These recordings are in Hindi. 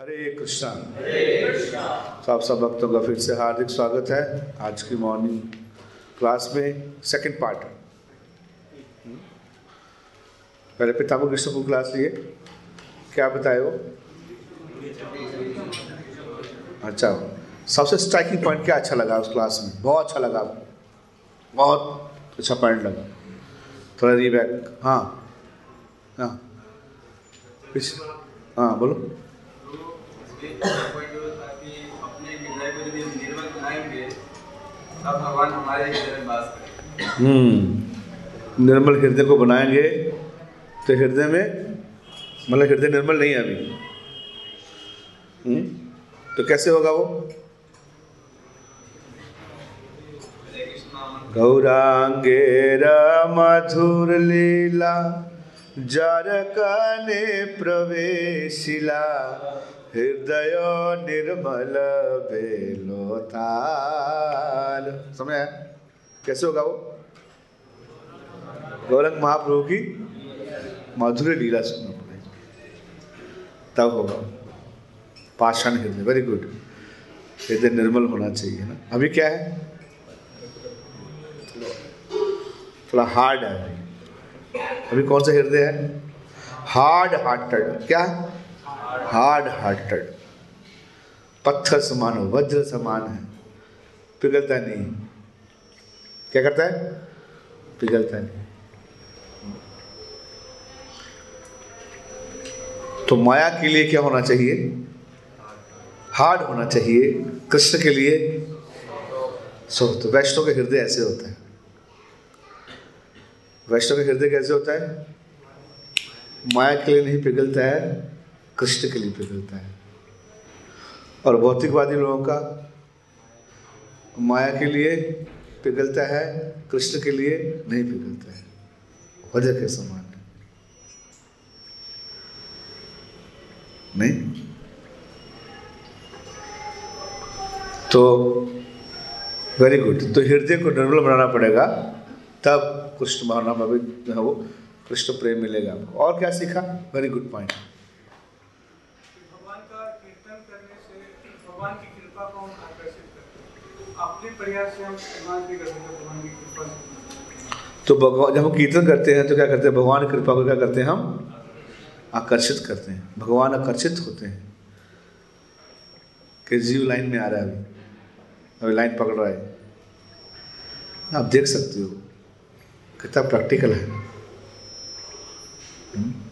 हरे कृष्णा। तो आप सब भक्तों का फिर से हार्दिक स्वागत है आज की मॉर्निंग क्लास में सेकंड पार्ट पहले पितामह कृष्ण को क्लास लिए। क्या बताए वो? अच्छा सबसे स्ट्राइकिंग पॉइंट क्या अच्छा लगा उस क्लास में? बहुत अच्छा लगा बहुत अच्छा पॉइंट लगा। थोड़ा रीबैक हाँ। हाँ। हाँ बोलो। हम्म। निर्मल हृदय को बनाएँगे तो हृदय में मतलब हृदय निर्मल नहीं है अभी। हम्म, तो कैसे होगा वो? गौरांगेर मधुर लीला जरकने प्रवेशिला। हृदय निर्मल बेलोताल। समझ आया कैसे होगा वो? गौरंग महाप्रभु की मधुर लीला सुनना पड़ेगी। तब होगा। पाषाण हृदय वेरी गुड हृदय निर्मल होना चाहिए ना। अभी क्या है? थोड़ा हार्ड है अभी। कौन सा हृदय है? हार्ड हार्टेड क्या? हार्ड हार्टेड पत्थर समान हो, वज्र समान है। पिघलता नहीं। क्या करता है? पिघलता नहीं। तो माया के लिए क्या होना चाहिए? हार्ड होना चाहिए। कृष्ण के लिए सॉफ्ट तो वैष्णव के हृदय ऐसे होता है। वैष्णव के हृदय कैसे होता है? माया के लिए नहीं, पिघलता है। कृष्ण के लिए पिघलता है। और भौतिकवादी लोगों का माया के लिए पिघलता है कृष्ण के लिए नहीं पिघलता है। वजह के समान नहीं? तो वेरी गुड तो हृदय को निर्मल बनाना पड़ेगा, तब कृष्ण भावना में भी है वो, कृष्ण प्रेम मिलेगा आपको। और क्या सीखा? वेरी गुड पॉइंट भगवान का कीर्तन करने से भगवान की कृपा को हम आकर्षित करते हैं। अपने प्रयास से हम समाज भी करते हैं भगवान की कृपा से। तो भगवान, जब हम कीर्तन करते हैं तो क्या करते हैं? भगवान की कृपा को क्या करते हैं हम? आकर्षित करते हैं। भगवान आकर्षित होते हैं। कि जीव लाइन में आ रहा है अभी। अभी लाइन पकड़ रहा है। आप देख सकते हो, कितना प्रैक्टिकल है। हम्म?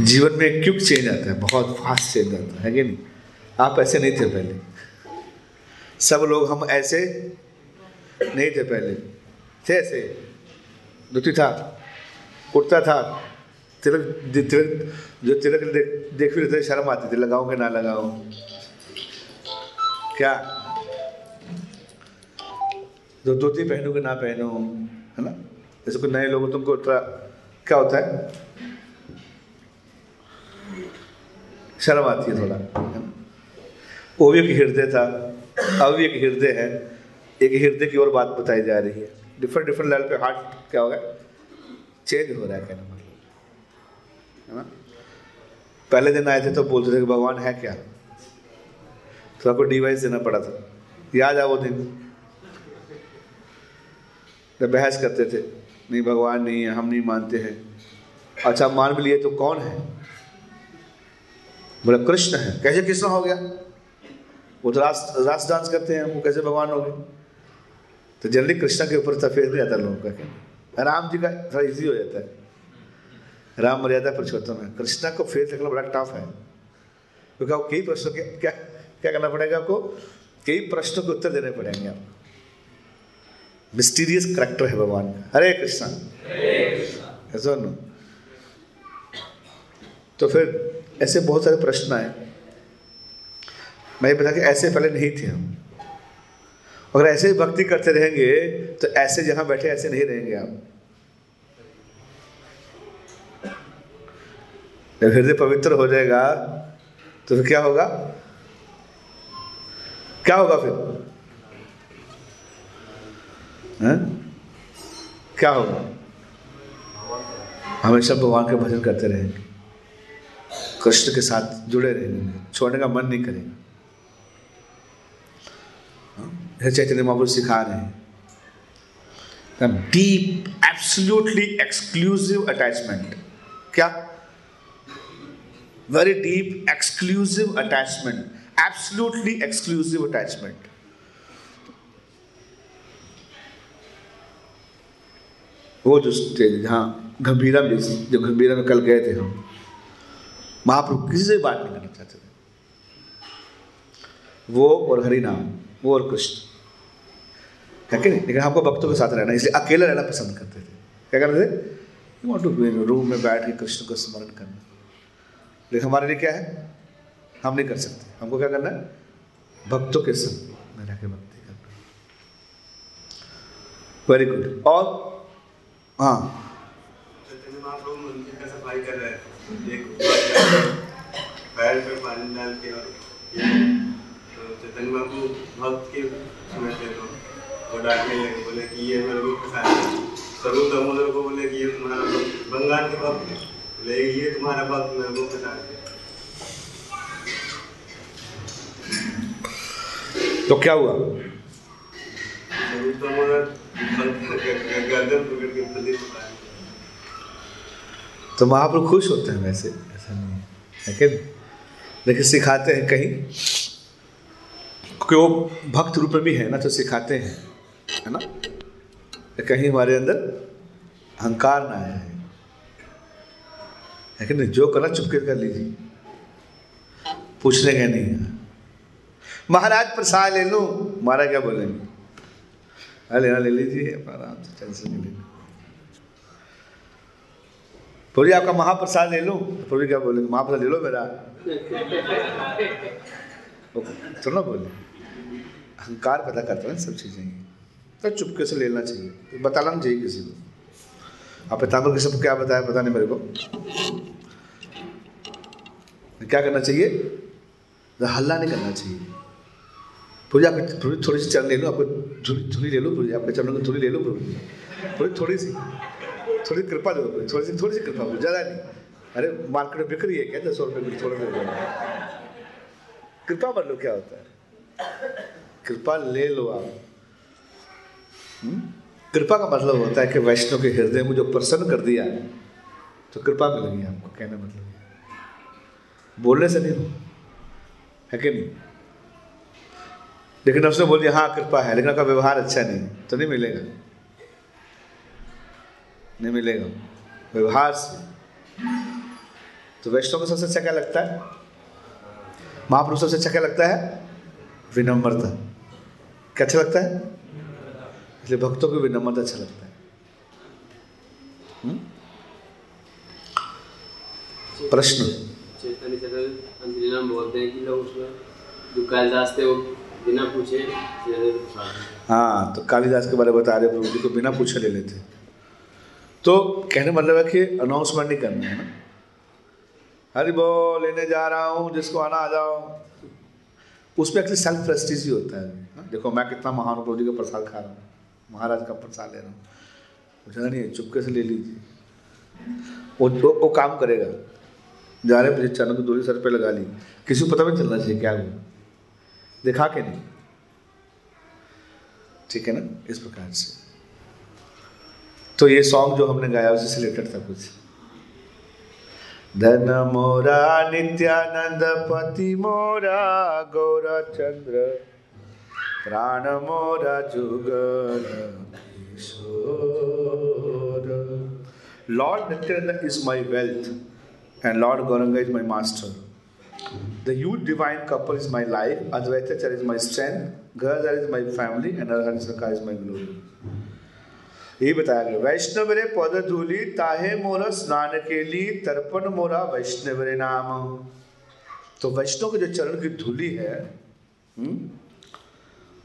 जीवन में क्विक चेंज आता है? बहुत फास्ट चेंज आता है कि नहीं? आप ऐसे नहीं थे पहले। सब लोग हम ऐसे नहीं थे पहले। थे ऐसे। धोती था, कुर्ता था, तिलक तिलक, जो तिलक देख भी शर्म आती थी, लगाऊँ कि ना लगाऊँ? क्या? जो धोती पहनूं कि ना पहनूं, है ना? जैसे कोई नए लोग, तुमको क्या होता है? शर्म आती है थोड़ा, है वो भी एक हृदय था अब भी एक हृदय है, एक हृदय की और बात बताई जा रही है। डिफरेंट डिफरेंट लेवल पे हार्ट क्या होगा? चेंज हो रहा है कहना मतलब है ना? पहले दिन आए थे तो बोलते थे कि भगवान है क्या? तो आपको डिवाइस देना पड़ा था। याद आ वो दिन? जब बहस करते थे, नहीं भगवान नहीं है, हम नहीं मानते हैं। अच्छा मान भी लिए तो कौन है? बोला कृष्ण है। कैसे कृष्ण हो गया? वो तो रास रास डांस करते हैं वो कैसे भगवान हो गए? तो जनरली कृष्ण के ऊपर सफ़ेद नहीं जाता लोगों का राम जी का थोड़ा इजी हो जाता है। राम मर्यादा पुरुषोत्तम है कृष्णा को फेस रखना बड़ा टफ है। क्योंकि आपको कई प्रश्नों के क्या क्या करना पड़ेगा आपको? कई प्रश्नों के उत्तर देने पड़ेंगे आप मिस्टीरियस करेक्टर है भगवान का। हरे कृष्णा। ऐसा नो। तो फिर ऐसे बहुत सारे प्रश्न आए। मैं बता कि ऐसे पहले नहीं थे हम। अगर ऐसे ही भक्ति करते रहेंगे तो ऐसे जहाँ बैठे ऐसे नहीं रहेंगे आप। जब हृदय पवित्र हो जाएगा तो फिर क्या होगा? क्या होगा फिर? हैं? क्या होगा? हमेशा भगवान के भजन करते रहेंगे। कृष्ण के साथ जुड़े रहेंगे छोड़ने का मन नहीं करेगा। हाँ? चैतन्य महापुरुष सिखा रहे हैं। डीप एब्सोल्युटली एक्सक्लूसिव अटैचमेंट क्या? Very deep exclusive attachment absolutely exclusive attachment वो जो स्टेज जहाँ गंभीरा में जो गंभीरा में कल गए थे हम। महाप्रभु किसी से बात नहीं करना चाहते थे। वो और हरि नाम, वो और कृष्ण। है कि नहीं? लेकिन हमको भक्तों के साथ रहना इसलिए अकेले रहना पसंद करते थे। क्या करते थे? यू वॉन्ट टू रूम में बैठ के कृष्ण को स्मरण करना। लेकिन हमारे लिए क्या है? हम नहीं कर सकते। हमको क्या करना है? भक्तों के संग में रह के भक्ति करना। वेरी गुड और? हाँ। का पैर पे पानी डाल के और तो चैतन्य महाप्रभु भक्त के समय थे तो वो डांटने लगे बोले कि ये मेरे को फंसा स्वरूप दामोदर को बोले कि ये तुम्हारा बंगाल के भक्त है। बोले ये तुम्हारा भक्त मेरे को फंसा तो क्या हुआ? स्वरूप दामोदर गर्दन पकड़ के तो महाप्रभु खुश होते हैं वैसे, ऐसा नहीं है। है कि लेकिन सिखाते हैं कहीं। क्योंकि वो भक्त रूप में भी है ना तो सिखाते हैं, है ना? कि कहीं हमारे अंदर अहंकार ना आए। है कि नहीं? जो करना चुपके कर लीजिए। पूछने का नहीं है। महाराज प्रसाद ले लूँ। महाराज क्या बोलेंगे? हाँ लेना ले लीजिए आराम से, टेंशन नहीं लेना। जी आपका महाप्रसाद ले लूँ? तो जी क्या बोलेंगे? महाप्रसाद ले लो मेरा। सुनो बोले। अहंकार पैदा करता है सब चीज़ें। तो चुपके से लेना चाहिए। तो बताना नहीं चाहिए किसी को। आप पिताम्बर को क्या बताया? पता नहीं मेरे को। क्या करना चाहिए? तो हल्ला नहीं करना चाहिए। प्रभु जी आपके थोड़ी सी चरण ले। लो आपको झुली ले लो प्रभु जी आपके चरणों की झुली ले लो प्रभु जी थोड़ी सी। थोड़ी कृपा दो, थोड़ी सी थोड़ी सी कृपा करो ज़्यादा नहीं। अरे, मार्केट में बिक्री है क्या दस सौ रुपये थोड़े दे कृपा कर लो, क्या होता है? कृपा ले लो आप। हम्म? कृपा का मतलब होता है कि वैष्णव के हृदय में जो प्रसन्न कर दिया तो कृपा मिल गई आपको, कहने मतलब बोलने से नहीं है कि नहीं? लेकिन उसने बोल दिया हाँ कृपा है, लेकिन आपका व्यवहार अच्छा नहीं तो नहीं मिलेगा। नहीं मिलेगा। व्यवहार से। तो वैष्णव को सबसे अच्छा क्या लगता है? महापुरुष सबसे अच्छा क्या लगता है? विनम्रता। क्या अच्छा लगता है? इसलिए भक्तों को विनम्रता अच्छा लगता है। हम्म? प्रश्न। बोलते हैं कि लोग उसमें जो कालिदास थे वो बिना पूछे हाँ तो कालिदास के बारे में बता रहे प्रभु जी को बिना पूछे ले लेते तो कहने मतलब है कि अनाउंसमेंट नहीं करना है ना? हरि बोल लेने जा रहा हूँ जिसको आना आ जाओ। उसमें एक्चुअली सेल्फ प्रेस्टीज ही होता है। हाँ, देखो मैं कितना महान प्रभु जी का प्रसाद खा रहा हूँ महाराज का प्रसाद ले रहा हूँ। मुझे नहीं चुपके से ले लीजिए। वो वो, वो काम करेगा। जा रहे मुझे चरण की दूरी सर पे लगा ली। किसी को पता भी चलना चाहिए क्या हुआ। दिखा के नहीं। ठीक है ना? इस प्रकार से। तो ये सॉन्ग जो हमने गाया, उससे रिलेटेड था कुछ। धन मोरा, नित्यानंद पति मोरा, गौरा चंद्र, प्राण मोरा Jugan lord Nityananda is my wealth and lord Gauranga is my master the youth divine couple is my life Advaitacharya is my strength गर्ज इज़ माय फैमिली एंड अरहंसकार इज़ माय ग्लोरी ये बताया गया। वैष्णव रे पद धूली ताहे मोरा स्नान के लिए तर्पण मोरा वैष्णव रे नाम। तो वैष्णव के जो चरण की धूली है हम्म,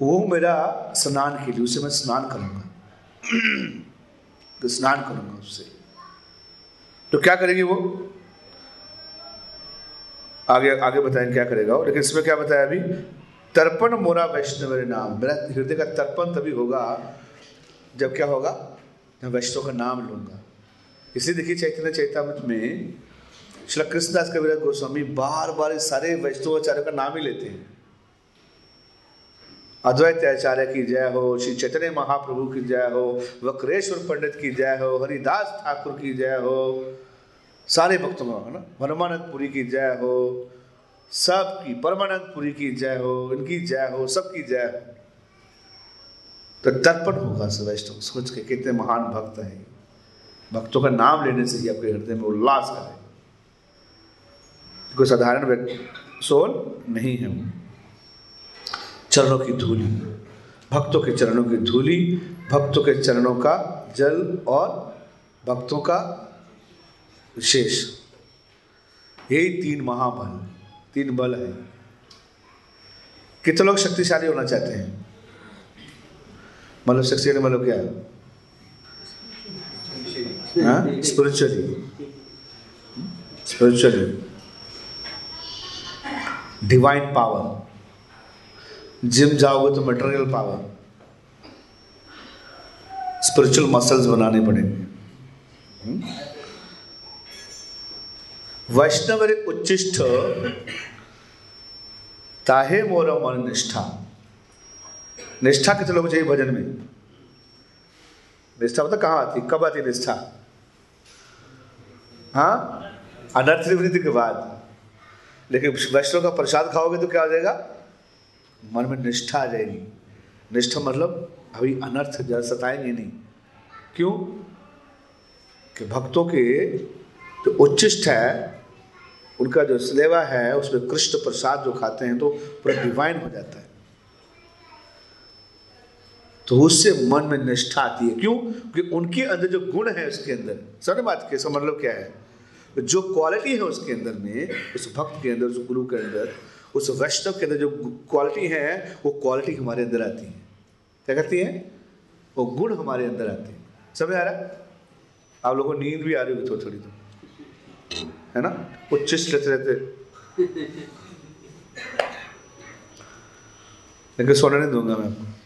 वो मेरा स्नान के लिए उसे मैं स्नान करूँगा। तो स्नान करूँगा उससे। तो क्या करेगी वो? आगे आगे बताएँ क्या करेगा वो। लेकिन इसमें क्या बताया अभी? तर्पण मोरा वैष्णव नाम। मेरा हृदय का तर्पण तभी होगा जब क्या होगा? मैं वैष्णव का नाम लूँगा। इसलिए देखिए चैतन्य चैतामृत में श्री कृष्णदास कविराज गोस्वामी बार बार सारे वैष्णवाचार्यों का नाम ही लेते हैं। अद्वैत आचार्य की जय हो, श्री चैतन्य महाप्रभु की जय हो, वक्रेश्वर पंडित की जय हो, हरिदास ठाकुर की जय हो, सारे भक्तों का, है ना? परमानंद पुरी की जय हो, सबकी परमानंद पुरी की जय हो, इनकी जय हो, सबकी जय हो। तो तर्पण होगा वैष्णव सोच के कितने महान भक्त हैं। भक्तों का नाम लेने से ही आपके हृदय में उल्लास करें। कोई साधारण सोल नहीं है। वो चरणों की धूली। भक्तों के चरणों की धूली, भक्तों के चरणों का जल और भक्तों का विशेष यही तीन महाबल, तीन बल है। कितने लोग शक्तिशाली होना चाहते हैं? मतलब शक्तिशाली मतलब क्या है? Spiritually spiritually divine power gym जाओगे तो मटेरियल पावर स्पिरिचुअल मसल्स बनाने पड़ेंगे। वैष्णव उच्चिष्ट ताहे मोर मन निष्ठा। निष्ठा कितने लोग चाहिए भजन में? निष्ठा मतलब कहाँ आती? कब आती निष्ठा? हाँ? अनर्थ निवृत्ति के बाद। लेकिन वैष्णव का प्रसाद खाओगे तो क्या हो जाएगा? मन में निष्ठा आ जाएगी। निष्ठा मतलब अभी अनर्थ जल सताएँगे नहीं। क्यों? कि भक्तों के जो उच्चिष्ट है, उनका जो स्लेवा है, उसमें कृष्ण प्रसाद जो खाते हैं तो पूरा डिवाइन हो जाता है। तो उससे मन में निष्ठा आती है। क्यों? क्योंकि उनके अंदर जो गुण है उसके अंदर, समझ बात के मतलब क्या है? जो क्वालिटी है उसके अंदर में, उस भक्त के अंदर, उस गुरु के अंदर, उस वैष्णव के अंदर जो क्वालिटी है, वो क्वालिटी हमारे अंदर आती है। क्या कहती है? वो गुण हमारे अंदर आते हैं। समझ आ रहा है? आप लोगों को नींद भी आ रही होगी थोड़ी थोड़ी तो। है ना? वो चिस्ट रहते रहते। लेकिन सोने नहीं दूँगा मैं आपको।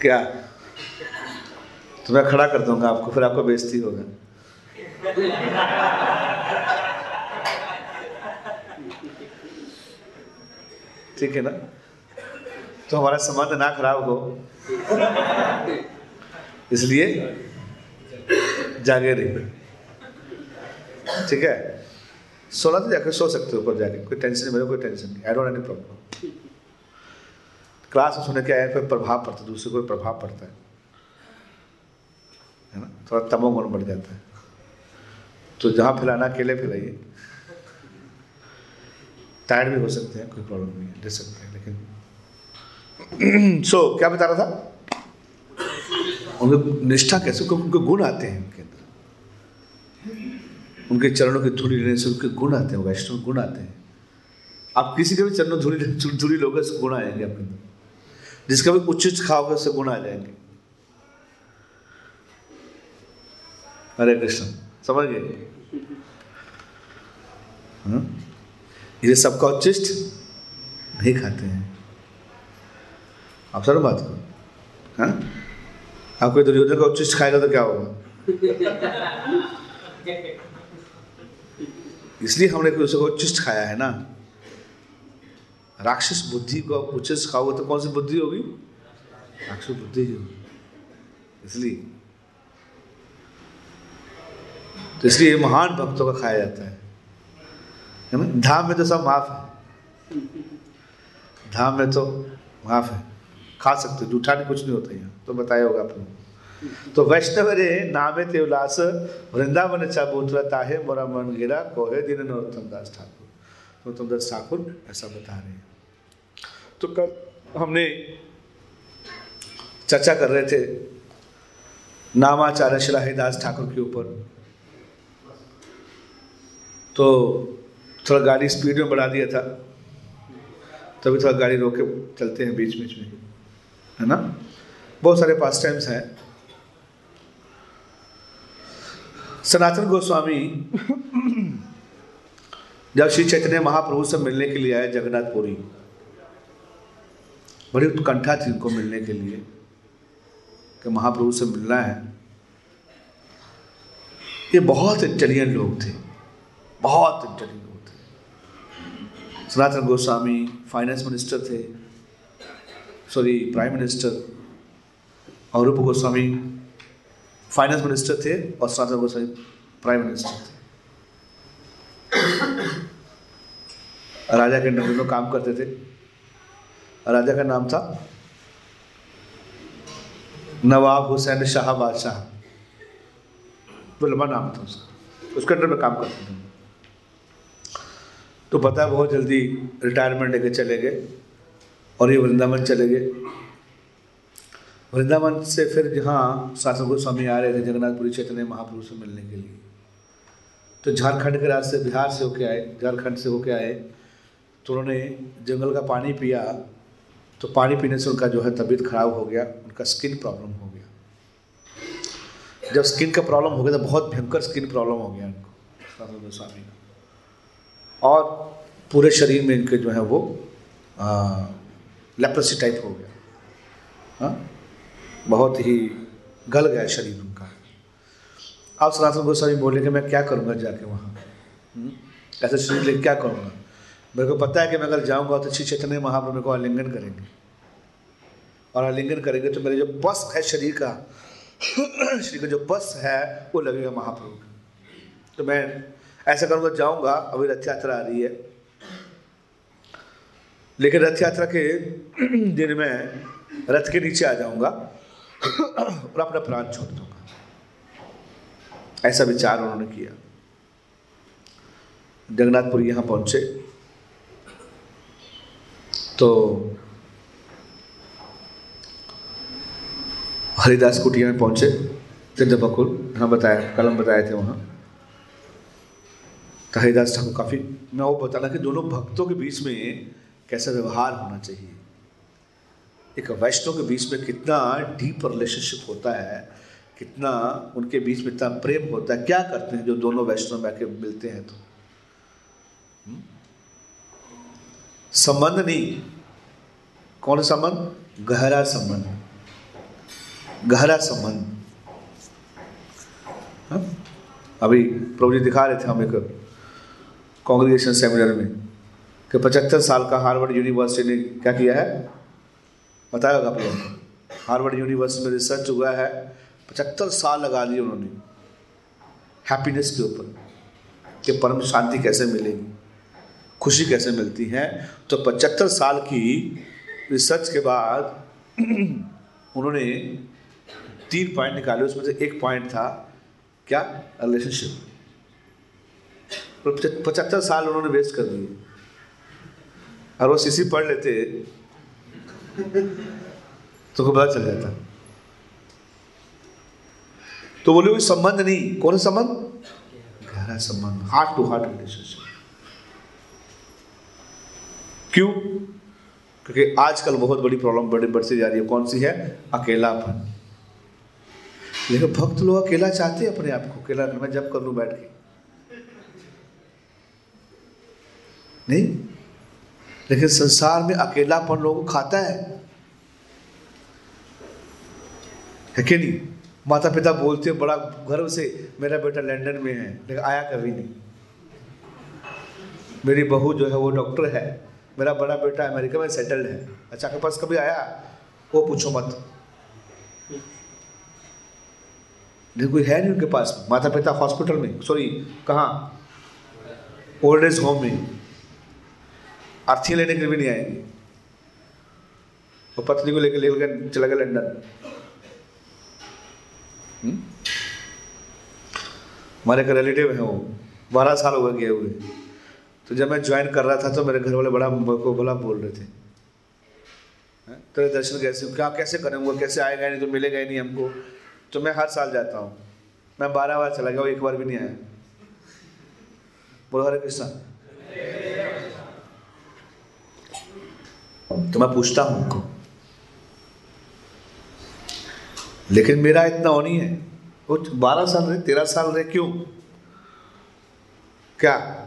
क्या? तो मैं खड़ा कर दूँगा आपको, फिर आपको बेइज्जती होगा। ठीक है ना? तो हमारा संबंध ना खराब हो। इसलिए जागे रहिए। ठीक है? सोना तो जाकर सो सकते हो ऊपर जाके, कोई टेंशन नहीं, मेरे कोई टेंशन नहीं I don't any problem class में सोने के आए फिर प्रभाव पड़ता है दूसरे को प्रभाव पड़ता है। है ना? थोड़ा तमोगुण बढ़ जाता है। तो जहाँ फैलाना अकेले फैलाइए टायर्ड भी हो सकते हैं कोई प्रॉब्लम नहीं है ले सकते हैं लेकिन सो so, क्या बता रहा था? उनके निष्ठा कैसे? क्योंकि उनके गुण आते हैं उनके अंदर। उनके चरणों की धूली लेने से उनके गुण आते हैं वैष्णव गुण आते हैं। आप किसी के भी चरणों धूली धूली लोगे गुण आएँगे आपके अंदर। जिसका भी उच्च खाओगे उससे गुण आ जाएँगे। हरे कृष्ण समझ गए? हाँ? ये सबका उच्चिष्ट नहीं खाते हैं। आप सर बात को हाँ? आप कोई दुर्योधन का उच्चिष्ट खाएगा तो क्या होगा? इसलिए हमने कोई उसको उच्चिष्ट खाया है ना। राक्षस बुद्धि को उच्चिष्ट खाओगे तो कौन सी बुद्धि होगी? राक्षस बुद्धि ही होगी। इसलिए तो इसलिए महान भक्तों का खाया जाता है। धाम में तो सब माफ़ है। धाम में तो माफ़ है। खा सकते जूठा नहीं, कुछ नहीं होता यहाँ। तो बताया होगा आपको तो वैष्णव रे नामे ते उल्लास, वृंदावन चाबूतरा ताहे मोरा मन गिरा, कोहे दिन नरोत्तम दास ठाकुर। नरोत्तम दास ठाकुर ऐसा बता रहे हैं। तो कल हमने चर्चा कर रहे थे नामाचार्य श्री हरिदास ठाकुर के ऊपर। तो थोड़ा गाड़ी स्पीड में बढ़ा दिया था। तभी थोड़ा गाड़ी रोक के चलते हैं बीच बीच में, है ना? बहुत सारे पास टाइम्स हैं। सनातन गोस्वामी जब श्री चैतन्य महाप्रभु से मिलने के लिए आए जगन्नाथपुरी बड़ी उत्कंठा थी उनको मिलने के लिए कि महाप्रभु से मिलना है। ये बहुत इंटेलिजेंट लोग थे। बहुत इंटेलिजेंट लोग थे। सनातन गोस्वामी फाइनेंस मिनिस्टर थे। सॉरी प्राइम मिनिस्टर और रूप गोस्वामी फाइनेंस मिनिस्टर थे और सनातन गोस्वामी प्राइम मिनिस्टर थे। राजा के अंडर दोनों काम करते थे। राजा का नाम था? नवाब हुसैन शाह बादशाह। तो लंबा नाम था उसका। उसके अंडर में काम करते थे। तो पता है बहुत जल्दी रिटायरमेंट लेके चले गए और ये वृंदावन चले गए। वृंदावन से फिर जहाँ शासन गोस्वामी आ रहे थे जगन्नाथपुरी चैतन्य महापुरुष से मिलने के लिए। तो झारखंड के रास्ते बिहार से होके आए, झारखंड से होके आए। तो उन्होंने जंगल का पानी पिया। तो पानी पीने से उनका जो है तबीयत खराब हो गया, उनका स्किन प्रॉब्लम हो गया। जब स्किन का प्रॉब्लम हो गया तो बहुत भयंकर स्किन प्रॉब्लम हो गया उनको गोस्वामी का। और पूरे शरीर में इनके जो है वो लेप्रोसी टाइप हो गया। हाँ? बहुत ही गल गया शरीर उनका। अब सनातन गोस्वामी बोले कि मैं क्या करूँगा जाके वहाँ? हम्म? ऐसे शरीर लेके क्या करूँगा? मेरे को पता है कि मैं अगर जाऊँगा तो श्री चैतन्य महाप्रभु मेरे को आलिंगन करेंगे। और आलिंगन करेंगे तो मेरे जो बस है शरीर का शरीर का जो बस है, वो लगेगा महाप्रभु का। तो मैं ऐसा करूँगा, जाऊँगा, अभी रथ यात्रा आ रही है। लेकिन रथ यात्रा के दिन में रथ के नीचे आ जाऊँगा और अपना प्राण छोड़ दूँगा। ऐसा विचार उन्होंने किया। जगन्नाथपुरी यहाँ पहुँचे। तो हरिदास कुटिया में पहुँचे चंद्र बकुल हाँ बताया कलम बताए थे वहाँ। तो हरिदास ठाकुर काफ़ी, मैं वो बताना कि दोनों भक्तों के बीच में कैसा व्यवहार होना चाहिए। एक वैष्णव के बीच में कितना डीप रिलेशनशिप होता है, कितना उनके बीच में इतना प्रेम होता है, क्या करते हैं जो दोनों वैष्णव में के मिलते हैं तो? हम्म? संबंध नहीं। कौन संबंध? गहरा संबंध। गहरा संबंध। हाँ? अभी प्रभु जी दिखा रहे थे हम एक कांग्रेगेशन सेमिनार में कि पचहत्तर साल का हार्वर्ड यूनिवर्सिटी ने क्या किया है? बताया आप लोग हार्वर्ड यूनिवर्सिटी में रिसर्च हुआ है। पचहत्तर साल लगा दिए उन्होंने। हैप्पीनेस के ऊपर। कि परम शांति कैसे मिलेगी? खुशी कैसे मिलती है? तो पचहत्तर साल की रिसर्च के बाद उन्होंने तीन पॉइंट निकाले, उसमें से एक पॉइंट था, क्या? रिलेशनशिप पचहत्तर साल उन्होंने वेस्ट कर दिए। और वो सीसी पढ़ लेते तो को पता चल जाता। तो बोले, कोई संबंध नहीं। कौन सा संबंध? गहरा संबंध हार्ट टू हार्ट रिलेशनशिप क्यों? क्योंकि आजकल बहुत बड़ी प्रॉब्लम बड़ी बढ़ती जा रही है। कौन सी है? अकेलापन। लेकिन भक्त लोग अकेला चाहते हैं अपने आप को, अकेला मैं जब कर लूँ बैठ के। नहीं? लेकिन संसार में अकेलापन लोगों को खाता है। है कि नहीं? माता पिता बोलते हैं, बड़ा गर्व से मेरा बेटा लंदन में है। लेकिन आया कभी नहीं। मेरी बहू जो है, वो डॉक्टर है। मेरा बड़ा बेटा अमेरिका में सेटल्ड है। अच्छा के पास कभी आया? वो पूछो मत। लेकिन कोई है नहीं उनके पास। माता पिता हॉस्पिटल में। सॉरी कहाँ? ओल्ड एज होम में। अर्थियाँ लेने के लिए भी नहीं आएँगे। वो पत्नी को लेकर ले लेकर चला गया लंदन हम्म? हमारे रिलेटिव है वो। बारह साल हो गए गए हुए। तो जब मैं ज्वाइन कर रहा था तो मेरे घर वाले बड़ा को बड़ा बोल रहे थे। हैं? तेरे दर्शन कैसे क्या, कैसे करेंगे कैसे आएगा नहीं? तो मिलेगा ही नहीं हमको। तो मैं हर साल जाता हूँ। मैं बारह बार चला गया, वो एक बार भी नहीं आया। बोलो, हरे कृष्णा। तो मैं पूछता हूँ उनको। लेकिन मेरा इतना हो नहीं है। वो बारह साल रहे, तेरह साल रहे, क्यों? क्या?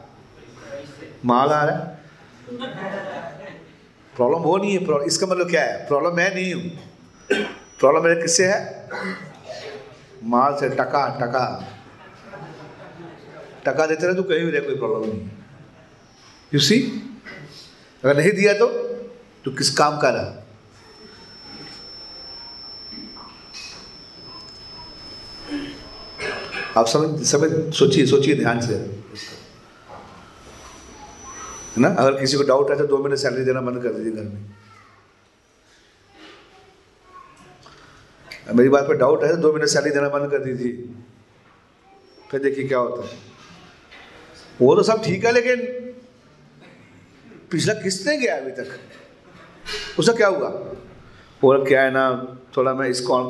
माल आ रहा है? प्रॉब्लम वो नहीं है प्रॉब्लम इसका मतलब क्या है? प्रॉब्लम मैं नहीं हूँ। प्रॉब्लम मेरे किससे है? माल से, टका टका। टका देते रहे तो कहीं भी रहे, कोई प्रॉब्लम नहीं यू सी अगर नहीं दिया तो तो किस काम का रहा? आप समझ समझ, सोचिए सोचिए ध्यान से। है ना? अगर किसी को डाउट है तो दो महीने सैलरी देना बंद कर दीजिए घर में। मेरी बात पर डाउट है तो दो महीने सैलरी देना बंद कर दीजिए। फिर देखिए क्या होता है। वो तो सब ठीक है, लेकिन पिछला किसने गया अभी तक? उसका क्या हुआ? और क्या है ना, थोड़ा मैं इसको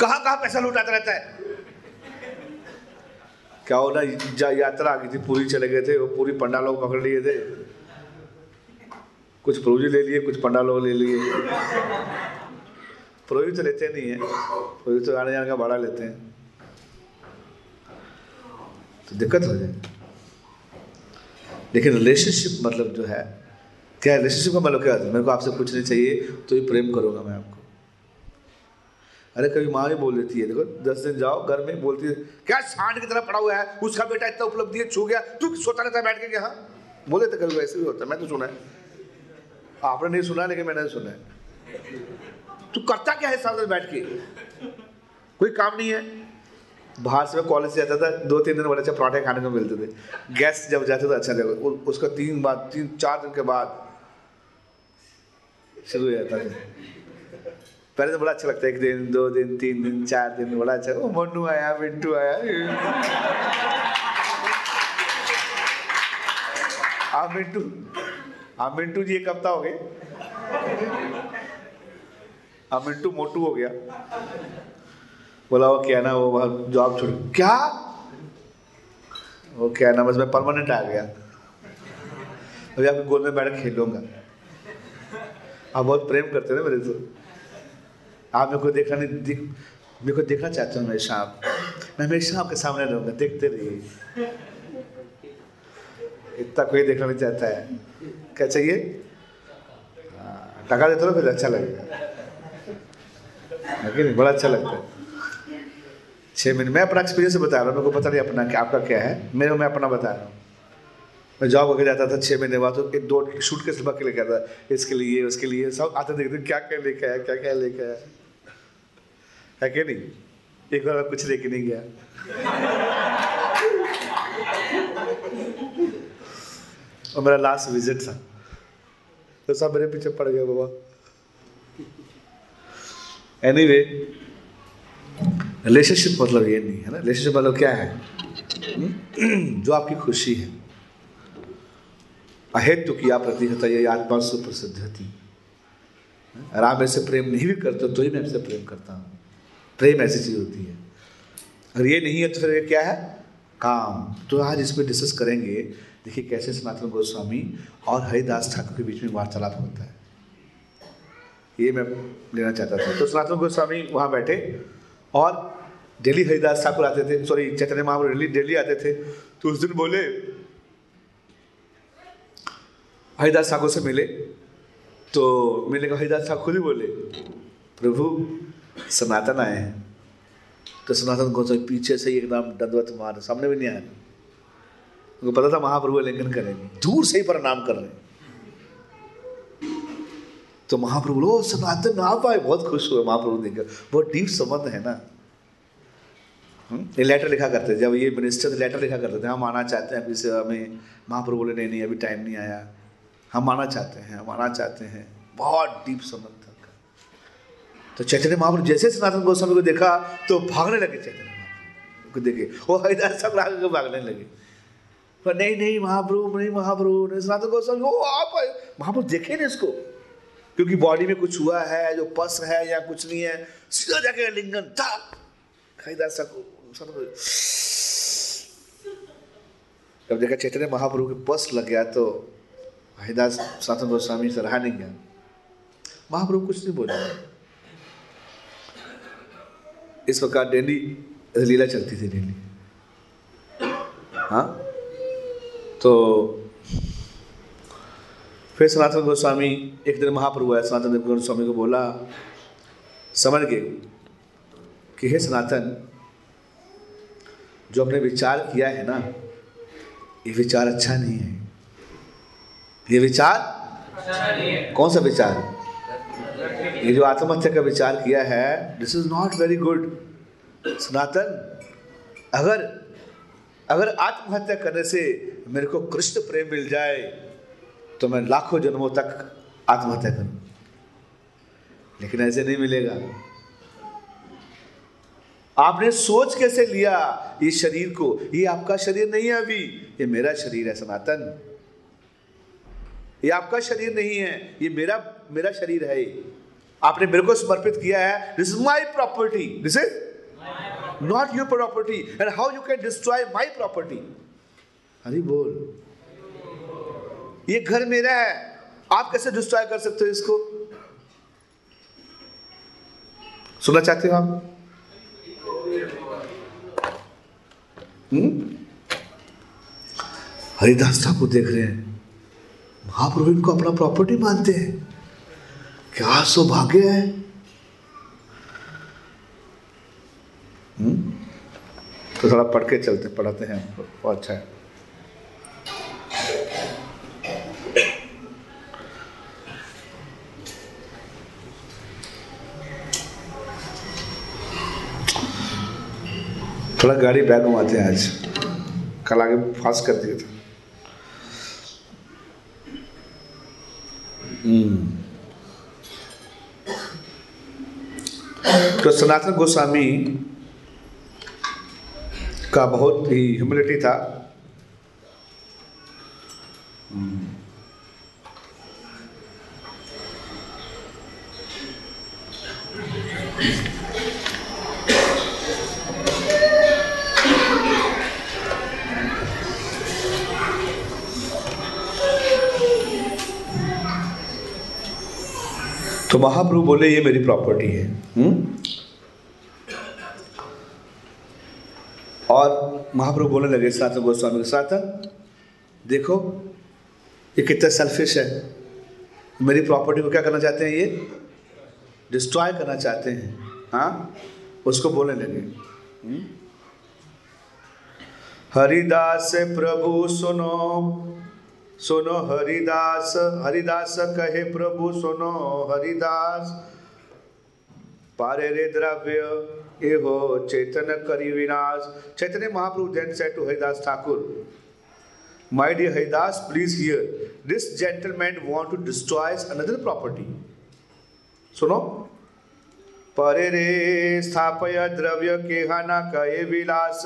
कहाँ कहाँ पैसा लुटाता रहता है? क्या हो ना जा यात्रा आ गई थी, पूरी चले गए थे, वो पूरी पंडा लोग पकड़ लिए थे। कुछ प्रोजी ले लिए, कुछ पंडा लोग ले लिए। प्रोजी तो लेते नहीं है। प्रोजी तो आने जाने का भाड़ा लेते हैं। तो दिक्कत हो जाए। लेकिन रिलेशनशिप मतलब जो है, क्या रिलेशनशिप का मतलब क्या होता है? मेरे को आपसे कुछ नहीं चाहिए तो ही प्रेम करूँगा मैं आपको। अरे कभी माँ भी बोल देती है, देखो, दस दिन जाओ, घर में बोलती है, क्या सांड की तरह पड़ा हुआ है? उसका बेटा इतना उपलब्धि है, छू गया, तू सोता रहता है बैठ के हाँ बोले तो कभी वैसे भी होता है, मैं तो सुना है। आपने नहीं सुना, लेकिन मैंने सुना है। तू करता क्या है साथ बैठ के? कोई काम नहीं है। बाहर से कॉलेज से जाता था दो तीन दिन बड़े अच्छे पराठे खाने को मिलते थे। गैस जब जाते थे अच्छा जगह उसका तीन बाद, तीन, चार दिन के बाद, शुरू हो जाता था। पहले तो बड़ा अच्छा लगता है, एक दिन, दो दिन, तीन दिन, चार दिन, बड़ा अच्छा। ओ, मन्नू आया, मिंटू आया। आप मिंटू। आप मिंटू जी हफ़्ता हो गए। अब मिंटू मोटू हो गया। बोला वो क्या ना, वो जॉब छोड़ क्या? वो क्या ना, बस मैं परमानेंट आ गया। अभी आपके गोल में बैठ खेलूँगा आप बहुत प्रेम करते ना मेरे से। आप मेरे को देखना दिख मेरे को देखना चाहते हो हमेशा आप मैं हमेशा आपके सामने रहूँगा, देखते रहिए। इतना कोई देखना नहीं चाहता है। क्या चाहिए? टका देते हो फिर अच्छा लगेगा। लेकिन बड़ा अच्छा लगता है। छः महीने, मैं अपना एक्सपीरियंस बता रहा हूँ, मेरे को पता नहीं अपना क्या, आपका क्या है। मेरे मैं अपना बता रहा हूँ। मैं जॉब होकर जाता था छः महीने बाद तो एक दो शूट के सिलवा के आता इसके लिए, उसके लिए, सब आते देखते, क्या क्या लेके आया, क्या क्या लेके आया। है क्या नहीं? एक बार मैं कुछ लेके नहीं गया। और मेरा लास्ट विज़िट था। तो सब मेरे पीछे पड़ गया बाबा। एनीवे रिलेशनशिप मतलब ये नहीं, है ना? रिलेशनशिप मतलब क्या है? जो आपकी खुशी है। अहेतु किया प्रतिहता ये आत्मा सुप्रसिद्ध थी। आप ऐसे प्रेम नहीं भी करते तो ही मैं आपसे प्रेम करता हूँ। प्रेम ऐसी चीज़ होती है। अगर ये नहीं है तो फिर क्या है? काम। तो आज इस पर डिस्कस करेंगे, देखिए कैसे सनातन गोस्वामी और हरिदास ठाकुर के बीच में वार्तालाप होता है। ये मैं लेना चाहता था। तो सनातन गोस्वामी वहाँ बैठे और डेली हरिदास ठाकुर आते थे। Sorry Chaitanya Mahaprabhu daily daily आते थे। तो उस दिन बोले, हरिदास ठाकुर से मिले। तो मिलने का हरिदास ठाकुर ही बोले, प्रभु सनातन आए हैं। तो सनातन गोस्वामी पीछे से ही एकदम दंडवत मार, सामने भी नहीं आया। उनको पता था महाप्रभु लिंगन करेंगे। दूर से ही प्रणाम कर रहे हैं। तो महाप्रभु लो सनातन, आप आए। बहुत खुश हुए महाप्रभु देखकर। बहुत डीप संबंध है ना। ये लेटर लिखा करते थे। जब ये मिनिस्टर लेटर लिखा करते थे, हम आना चाहते हैं, अभी से हमें महाप्रभु बोले, नहीं नहीं, अभी टाइम नहीं आया। हम आना चाहते हैं, हम आना चाहते हैं। बहुत डीप संबंध था। तो चैतन्य महाप्रभु जैसे सनातन गोस्वामी को देखा तो भागने लगे चैतन्य महाप्रभु। को देखे वो हरिदास को भागने लगे। पर नहीं नहीं, महाप्रभु नहीं महाप्रभु, नहीं, सनातन गोस्वामी ओ आप महाप्रभु देखे ना इसको? क्योंकि बॉडी में कुछ हुआ है, जो पस है या कुछ नहीं है, सीधा जाके लिंगन, था। हरिदास जब देखा चैतन्य महाप्रभु के पस लग गया तो हरिदास सनातन गोस्वामी रहा नहीं गया महाप्रभु कुछ नहीं बोला। इस प्रकार डेली लीला चलती थी डेली। हाँ? तो फिर सनातन गोस्वामी एक दिन महाप्रभु आया सनातन देव गोस्वामी को बोला समझ गए कि हे सनातन जो हमने विचार किया है ना ये विचार अच्छा नहीं है। ये विचार? अच्छा नहीं है। कौन सा विचार? ये जो आत्महत्या का विचार किया है this is not very good Sanatana, अगर अगर आत्महत्या करने से मेरे को कृष्ण प्रेम मिल जाए तो मैं लाखों जन्मों तक आत्महत्या करूँ। लेकिन ऐसे नहीं मिलेगा। आपने सोच कैसे लिया ये शरीर को? ये आपका शरीर नहीं है अभी, ये मेरा शरीर है सनातन। ये आपका शरीर नहीं है, ये मेरा मेरा शरीर है आपने मेरे को समर्पित किया है। This is my property this is not your property and how you can destroy my property Hari बोल। ये घर मेरा है। आप कैसे डिस्ट्रॉय कर सकते हो इसको? सुनना चाहते हो आप? हम्म? हरिदास ठाकुर देख रहे हैं। महाप्रभु इनको अपना प्रॉपर्टी मानते हैं। क्या सौभाग्य है? हम्म? तो थोड़ा पढ़ के चलते, पढ़ाते हैं बहुत अच्छा है। थोड़ा गाड़ी बैग घुमाते हैं आज। कल आगे फास्ट कर दिए थे। तो सनातन गोस्वामी का बहुत ही ह्यूमिलिटी था। तो महाप्रभु बोले, ये मेरी प्रॉपर्टी है। हम्म? और महाप्रभु बोलने लगे सनातन गोस्वामी के साथ, देखो, ये कितना सेल्फिश है। मेरी प्रॉपर्टी को क्या करना चाहते हैं ये? डिस्ट्रॉय करना चाहते हैं। हाँ? उसको बोलने लगे। हम्म? हरिदास, प्रभु सुनो सुनो हरिदास हरिदास कहे प्रभु सुनो हरिदास पारे रे द्रव्य ये हो चैतन्य करी विनाश Chaitanya Mahaprabhu then said to Haridas Thakur my dear Haridas please hear this gentleman want to destroy another property सुनो परे रे स्थापय द्रव्य केहा ना कहे विलास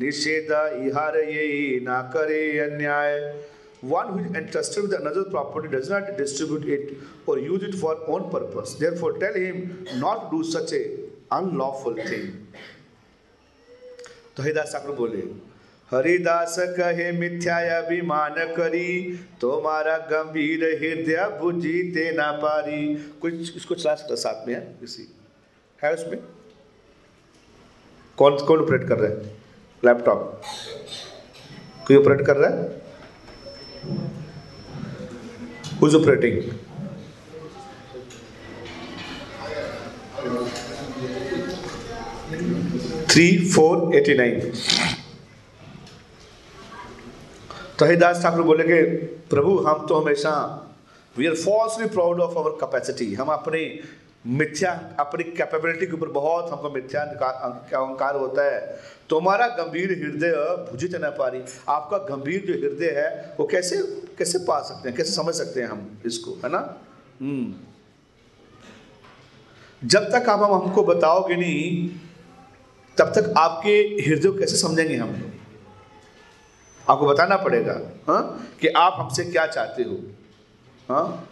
निषेध इहार ये ना करे अन्याय One who is entrusted with another property does not distribute it or use it for own purpose. Therefore, tell him not to do such a unlawful thing. तो हरिदास ठाकुर बोले हरिदास कहे मिथ्या अभिमान करी तुम्हारा गंभीर हृदय बुझी ते ना पारी कुछ इसको चला सकता साथ में है किसी है उसमें कौन कौन ऑपरेट कर रहा है लैपटॉप कोई ऑपरेट कर रहा है Who's operating? Four eighty nine तो हरिदास ठाकुर बोले कि, प्रभु, हम तो हमेशा we are falsely proud of our capacity हम अपने मिथ्या अपनी कैपेबिलिटी के ऊपर बहुत हमको मिथ्या अहंकार होता है। तुम्हारा गंभीर हृदय भुजित न पा रही आपका गंभीर जो हृदय है, वो कैसे कैसे पा सकते हैं? कैसे समझ सकते हैं हम इसको? है ना? हम्म। जब तक आप हम हमको बताओगे नहीं, तब तक आपके हृदय कैसे समझेंगे हम? आपको बताना पड़ेगा हाँ कि आप हमसे क्या चाहते हो हाँ?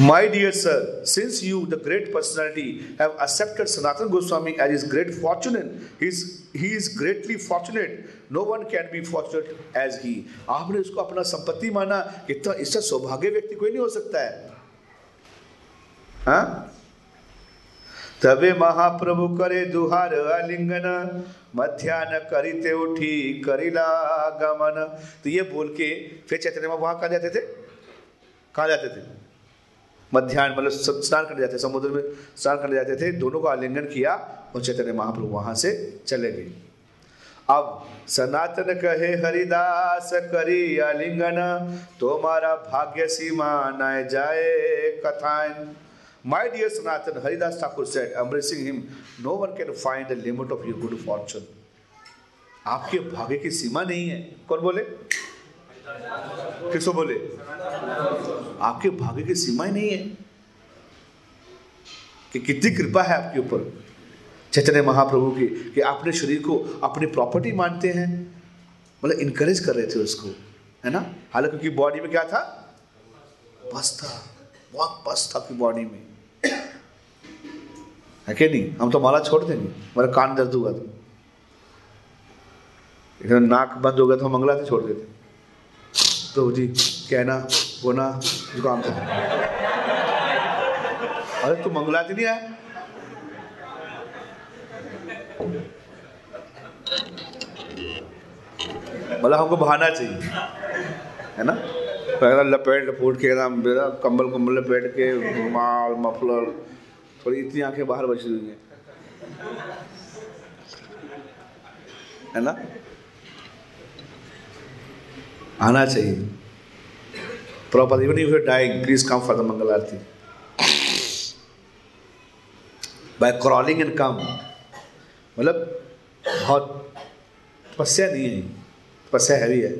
My dear sir, since you, the great personality, have accepted Sanatan Goswami as his great fortune, fortunate, he's, he is greatly fortunate. No one can be fortunate as he. आपने उसको अपना संपत्ति माना इतना इससे सौभाग्य व्यक्ति कोई नहीं हो सकता है हाँ तबे महाप्रभु करे दुहार आलिंगन मध्यान्ह करिते उठी करिला गमन तो ये बोल के फिर चैतन्य वहाँ कहाँ जाते थे कहाँ जाते थे मध्यान्ह मतलब स्नान करने जाते समुद्र में स्नान करने जाते थे दोनों का आलिंगन किया और चैतन्य महाप्रभु वहाँ से चले गए। अब सनातन कहे हरिदास करी आलिंगन तुम्हारा भाग्य सीमा न जाए कथाएँ। My dear Sanatan, Haridas Thakur said, embracing him, no one can find the limit of your good fortune. आपके भाग्य की सीमा नहीं है। कौन बोले? किसको बोले, आपके भाग्य की सीमा ही नहीं है कि कितनी कृपा है आपके ऊपर। चैतन्य महाप्रभु की, कि अपने शरीर को अपनी प्रॉपर्टी मानते हैं मतलब इनकरेज कर रहे थे उसको, है ना? हालाँकि बॉडी में क्या था? बस था बहुत बस था आपकी बॉडी में। है कि नहीं? हम तो माला छोड़ देंगे, हमारा कान दर्द हुआ तो। इधर नाक बंद हो गया तो हम मंगलाते छोड़ देते। प्रभु जी, कहना, बोना, जुकाम था। अरे, तू मंगलाते नहीं आया मतलब हमको बहाना चाहिए, है ना? तो एकदम लपेट, लपूट के एकदम एकदम कंबल कंबल लपेट के, रुमाल, मफलर, थोड़ी इतनी आँखें बाहर बची हुई हैं। है ना? आना चाहिए। Proper even you dying please come for the Mangal Arati by crawling and come मतलब बहुत तपस्या नहीं है तपस्या हैवी है।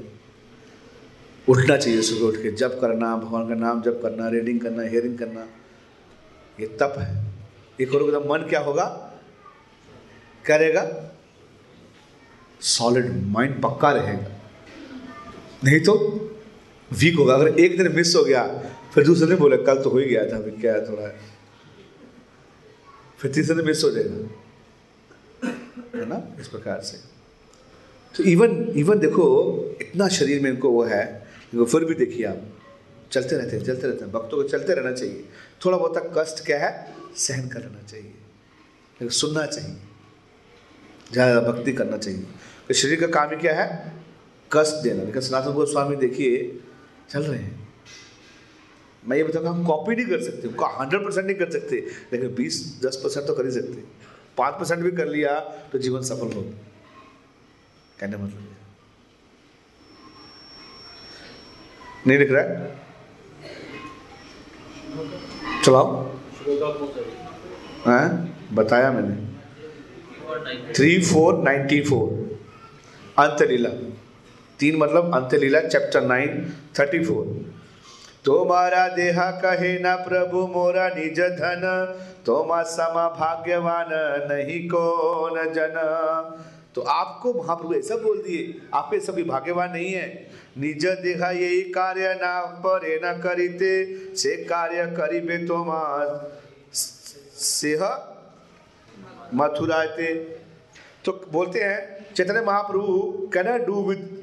उठना चाहिए सुबह उठ के, जप करना, भगवान का नाम जप करना रीडिंग करना हियरिंग करना, ये तप है। ये करोगे तो मन क्या होगा? करेगा सॉलिड माइंड पक्का रहेगा। नहीं तो वीक होगा। अगर एक दिन मिस हो गया, फिर दूसरे दिन बोले, कल तो हो ही गया था अभी क्या थोड़ा? फिर तीसरे दिन मिस हो जाएगा। है ना? इस प्रकार से। तो इवन इवन देखो, इतना शरीर में इनको वो है, इनको फिर भी देखिए आप। चलते रहते हैं, चलते रहते हैं। भक्तों को चलते रहना चाहिए। थोड़ा बहुत कष्ट क्या है? सहन कर लेना चाहिए। सुनना चाहिए। ज़्यादा भक्ति करना चाहिए। तो शरीर का काम ही क्या है? कष्ट देना। लेकिन सनातन गोस्वामी देखिए चल रहे हैं। मैं ये बताऊँगा हम कॉपी नहीं कर सकते उनका हंड्रेड परसेंट नहीं कर सकते लेकिन बीस दस परसेंट तो कर ही सकते। पाँच परसेंट भी कर लिया तो जीवन सफल होगा कहने मतलब। नहीं दिख रहा है? चलाओ। हैं? बताया मैंने। Three four ninety four Antyalila तीन मतलब Antyalila chapter nine thirty four तुम्हारा देहा कहे ना प्रभु, मोरा निज धन। तोमा समा भाग्यवान, नहीं कौन जन। तो आपको महाप्रभु ऐसा बोल दिए, आप ये सभी भाग्यवान नहीं है। निज देहा यही कार्य ना परे न करीते, से कार्य करीबे तोमा सेह मथुराते। तो बोलते हैं, Chaitanya Mahaprabhu can do with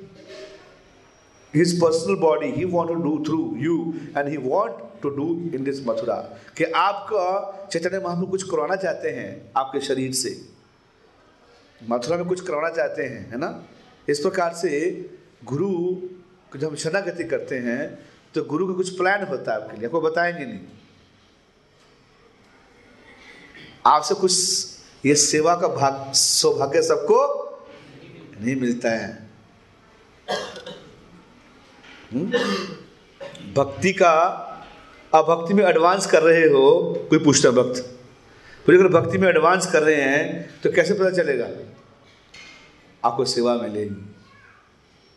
his personal body he want to do through you and he want to do in this Mathura कि आपका चैतन्य महाप्रभु कुछ करवाना चाहते हैं आपके शरीर से। मथुरा में कुछ करवाना चाहते हैं, है ना? इस प्रकार से गुरु जब हम शरणागति करते हैं तो गुरु का कुछ प्लान होता है आपके लिए। आपको बताएँगे नहीं। आपसे कुछ ये सेवा का भाग, सौभाग्य सबको नहीं मिलता है? भक्ति का, आप भक्ति में एडवांस कर रहे हो, कोई पूछता भक्त? अगर भक्ति में एडवांस कर रहे हैं तो कैसे पता चलेगा? आपको सेवा मिलेगी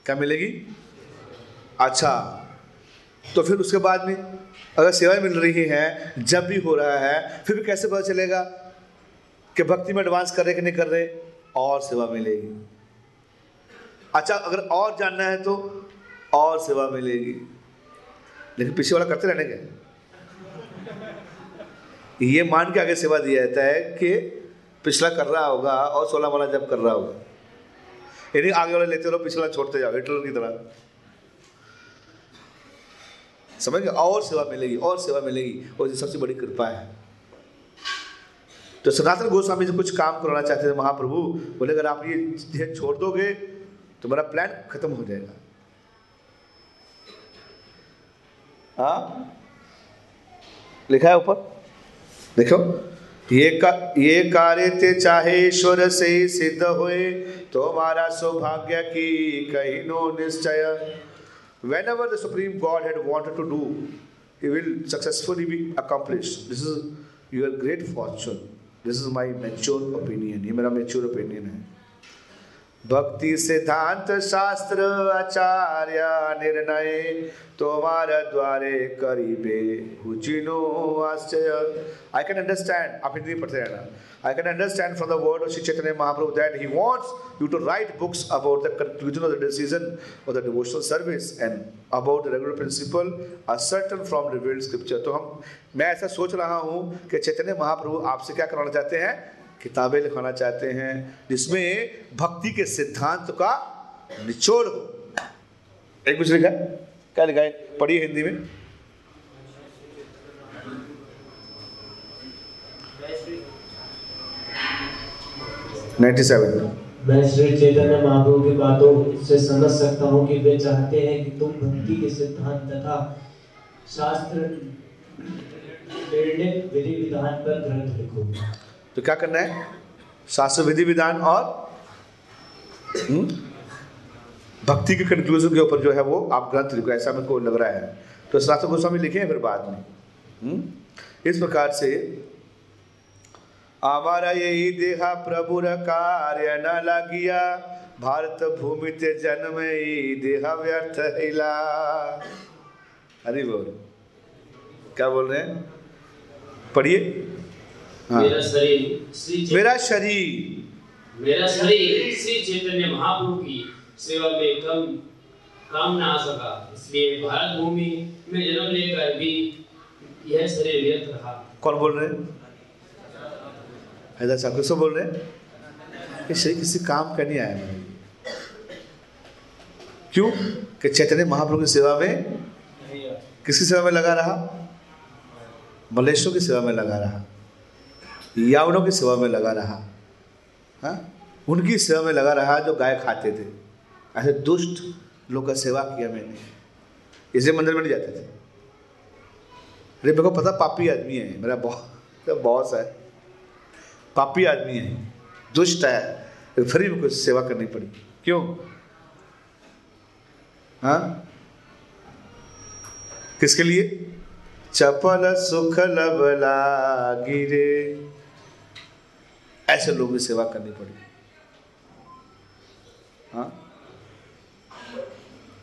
क्या मिलेगी? अच्छा तो फिर उसके बाद में, अगर सेवा मिल रही है, जब भी हो रहा है, फिर भी कैसे पता चलेगा कि भक्ति में एडवांस कर रहे कि नहीं कर रहे? और सेवा मिलेगी। अच्छा अगर और जानना है तो और सेवा मिलेगी। लेकिन पीछे वाला करते रहने के। ये मान के आगे सेवा दिया जाता है कि पिछला कर रहा होगा और सोलह वाला जब कर रहा होगा। यानी आगे वाले लेते रहो, पिछला छोड़ते जाओ हिटलर की तरह समझ गए? और सेवा मिलेगी, और सेवा मिलेगी, और सबसे बड़ी कृपा है। तो सनातन गोस्वामी से कुछ काम कराना चाहते थे महाप्रभु, बोले, अगर आप ये छोड़ दोगे तो मेरा प्लान खत्म हो जाएगा। हाँ? लिखा है ऊपर? देखो। ये का, ये कार्य ते चाहे ईश्वर से ही सिद्ध हुए तुम्हारा तो सौभाग्य की कही नो निश्चय। Whenever the supreme God had wanted to do you will successfully be accomplish this is your great fortune this is my mature opinion ये मेरा मेच्योर ओपिनियन है। भक्ति सिद्धांत शास्त्र आचार्य निर्णय तुम्हारे द्वारे करीबे हुचिनो आश्चर्य। आई कैन अंडरस्टैंड आप हिंदी पढ़ते रहना। I can understand from the word of Shri Chaitanya Mahaprabhu that he wants you to write books about the conclusion of the decision of the devotional service and about the regular principle a certain from revealed scripture तो हम, मैं ऐसा सोच रहा हूँ कि चैतन्य महाप्रभु आपसे क्या करवाना चाहते हैं? किताबें लिखाना चाहते हैं, जिसमें भक्ति के सिद्धांत का निचोड़ हो। एक कुछ लिखा? क्या लिखा है? पढ़िए हिंदी में। Ninety seven. मैं श्री चैतन्य महाप्रभु की बातों से समझ सकता हूँ कि वे चाहते हैं कि तुम भक्ति के सिद्धांत तथा शास्त्र विधि विधान पर ग्रंथ लिखो। तो क्या करना है? शास्त्र विधि विधान और हम्म, भक्ति के कंक्लूजन के ऊपर जो है वो आप ग्रंथ लिखो ऐसा मेरे को लग रहा है। तो शास्त्र गोस्वामी लिखे हैं फिर बाद में। हम्म, इस प्रकार से हमारा यही देहा प्रभुर कार्य न लगिया भारत भूमि ते जन्म ही देहा व्यर्थ हिला अरे बोल। क्या बोल रहे हैं? पढ़िए। हाँ। मेरा शरीर मेरा शरीर। मेरा शरीर श्री चैतन्य महाप्रभु की सेवा में कम काम ना आ सका। इसलिए भारत भूमि में जन्म लेकर भी यह शरीर व्यर्थ रहा। कौन बोल रहे हैं? हैदर साहब किसको बोल रहे हैं? कि शरीर किसी काम का नहीं आया है क्यों? कि चैतन्य महाप्रभु की सेवा में किसकी सेवा में लगा रहा? मलेशों की सेवा में लगा रहा। यावनों की सेवा में लगा रहा। हाँ? उनकी सेवा में लगा रहा जो गाय खाते थे। ऐसे दुष्ट लोग का सेवा किया मैंने। इसे मंदिर में नहीं जाते थे। अरे मेरे को पता, पापी आदमी है। मेरा बॉस मेरा बॉस है। पापी आदमी है। दुष्ट है। फिर भी मेरे को सेवा करनी पड़ी। क्यों? हाँ? किसके लिए? चपल सुख लब गिरे। ऐसे लोगों की सेवा करनी पड़ी। हाँ?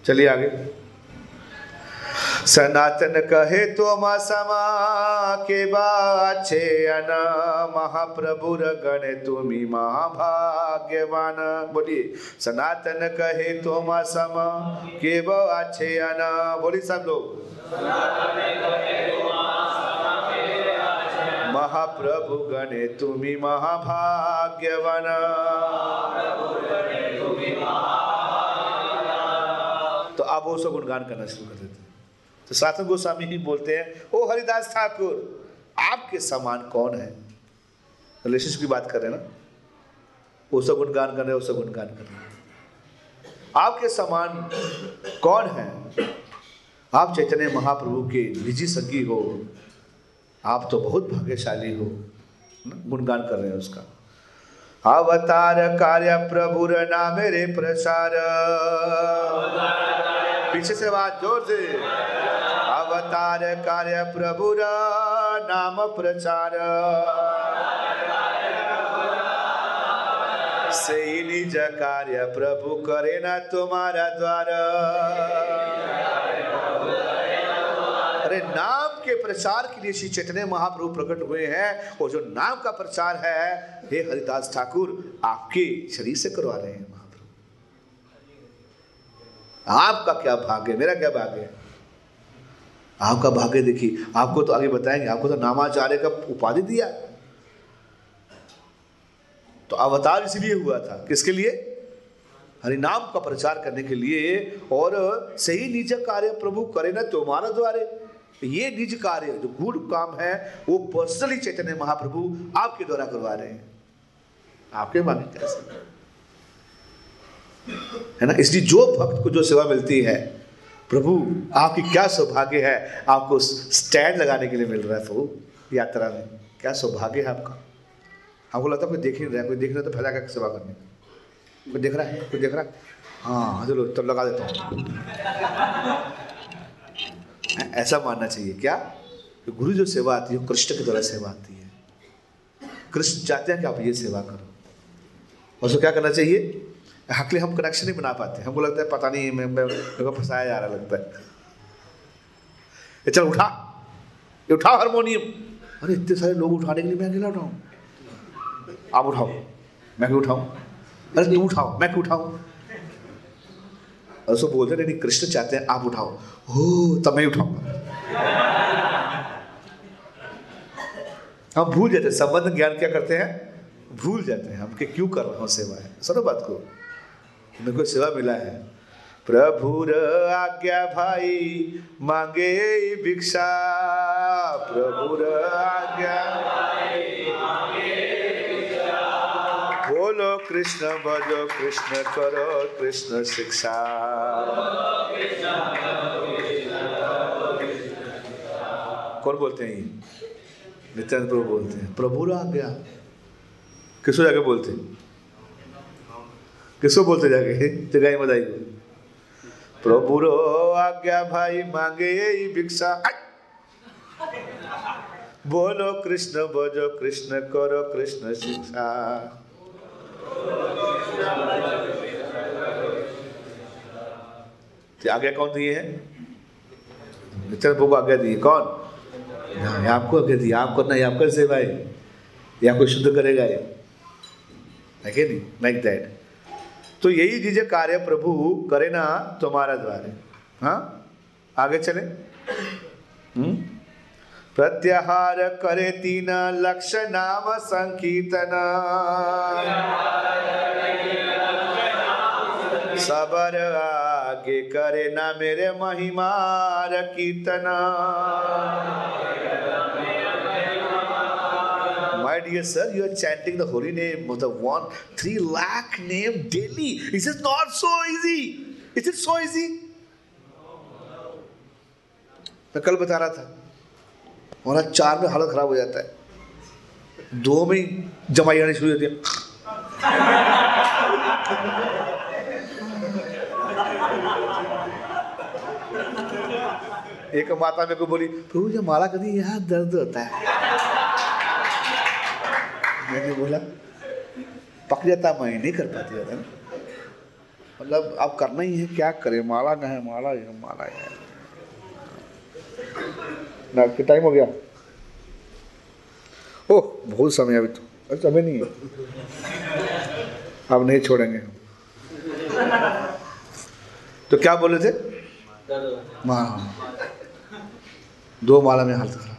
चलिए आगे। सनातन कहे तो समा के बाछे अन, महाप्रभुर गण तुम्ही महाभाग्यवान। बोलिए, सनातन कहे तो सम के बाछे अन बोली सब लोग। महाप्रभु गणे तुम्ही महाभाग्यवान. तो अब वो सब गुणगान करना शुरू कर देते तो सातन गोस्वामी ही बोलते हैं, ओ हरिदास ठाकुर, आपके समान कौन है? रिलेशनशिप की बात कर रहे हैं ना? सब गुणगान कर रहे हैं सब गुणगान कर रहे हैं। आपके समान कौन है? आप चैतन्य महाप्रभु के निजी संगी हो आप तो बहुत भाग्यशाली हो गुणगान कर रहे हैं उसका। अवतार कार्य प्रभु नाम रे प्रसार। पीछे से बात ज़ोर से। अवतार कार्य प्रभुर नाम प्रचार से निज कार्य प्रभु करे ना तुम्हारा द्वार। अरे नाम प्रचार के लिए श्री चैतन्य महाप्रभु प्रकट हुए हैं और जो नाम का प्रचार है, हे हरिदास ठाकुर, आपके शरीर से करवा रहे हैं महाप्रभु। आपका क्या भाग्य? मेरा क्या भाग्य? आपका भाग्य देखिए, आपको तो आगे बताएँगे, आपको तो नामाचार्य का उपाधि दिया। तो अवतार इसलिए हुआ था। किसके लिए? हरिनाम का प्रचार करने के लिए। और सही निज कार्य प्रभु करे ना तुम्हारा द्वारे। ये निज कार्य, जो गुड काम है, वो पर्सनली चैतन्य महाप्रभु आपके द्वारा करवा रहे हैं। आपके मांगे कैसे? है ना? इसलिए जो भक्त को जो सेवा मिलती है, प्रभु, आपकी क्या सौभाग्य है? आपको स्टैंड लगाने के लिए मिल रहा है प्रभु, यात्रा में। क्या सौभाग्य है आपका? हमको लगता है कोई देख ही नहीं रहा है, कोई देख रहा है तो फैला कर सेवा करने। कोई देख रहा है? कोई देख रहा है? हाँ चलो, तब लगा देता हूँ। ऐसा मानना चाहिए, क्या? कि गुरु जो सेवा आती है कृष्ण के द्वारा सेवा आती है। कृष्ण चाहते हैं कि आप ये सेवा करो। और उसको क्या करना चाहिए? हकले हम कनेक्शन नहीं बना पाते। हमको लगता है, पता नहीं, मैं मैं फंसाया जा रहा लगता है। चल, उठा। ये उठाओ हारमोनियम अरे, इतने सारे लोग उठाने के लिए मैं अकेला उठाऊं? आप उठाओ। मैं क्यों उठाऊं? अरे, तुम उठाओ। मैं क्यों उठाऊं? और उसको बोलते नहीं, कृष्ण चाहते हैं आप उठाओ। हो, तब मैं उठाऊँगा। हम भूल जाते हैं, संबंध ज्ञान क्या करते हैं? भूल जाते हैं, हम कि क्यों कर रहा हूँ सेवा है। सुनो बात को। मेरे को सेवा मिला है। प्रभुर आज्ञा भाई, मांगे भिक्षा। प्रभुर आज्ञा बोलो कृष्ण भजो कृष्ण, करो कृष्ण शिक्षा। कौन बोलते हैं नित्यानंद प्रभु बोलते हैं। प्रभु आज्ञा किसको जाके बोलते किसको बोलते जाके? जगाई मदाई को प्रभु रो आज्ञा भाई मांगे यही भिक्षा। बोलो कृष्ण भजो कृष्ण, करो कृष्ण शिक्षा। तो आज्ञा कौन दिए है? नित्यानंद प्रभु को आज्ञा दी कौन? हाँ, आपको दी आप करना ये आपका सेवा है। ये आपको शुद्ध करेगा ये। है नहीं? लाइक दैट तो यही चीज़ें कार्य प्रभु करे ना तुम्हारा द्वारे हाँ। आगे चले। हम्म? प्रत्याहार करे तीन लक्ष्य नाम संकीर्तन। सबर आगे करे ना मेरे महिमार कीर्तन My dear sir, you are chanting the holy name of the one, three lakh name daily. Is it not so easy? Is it so easy? मैं कल बता रहा था हमारा चार में हालत खराब हो जाता है दो में ही जमाई आनी शुरू होती है एक माता मेरे को बोली प्रभु ये माला कभी यहाँ दर्द होता है? मैंने बोला पक जाता मैं नहीं कर पाती ना। मतलब आप करना ही है क्या करें? माला का है माला है माला है। ना कि टाइम हो गया? ओह बहुत समय अभी तो। समय नहीं है। अब नहीं छोड़ेंगे हम। तो क्या बोले थे? हाँ। दो माला में हालत खराब।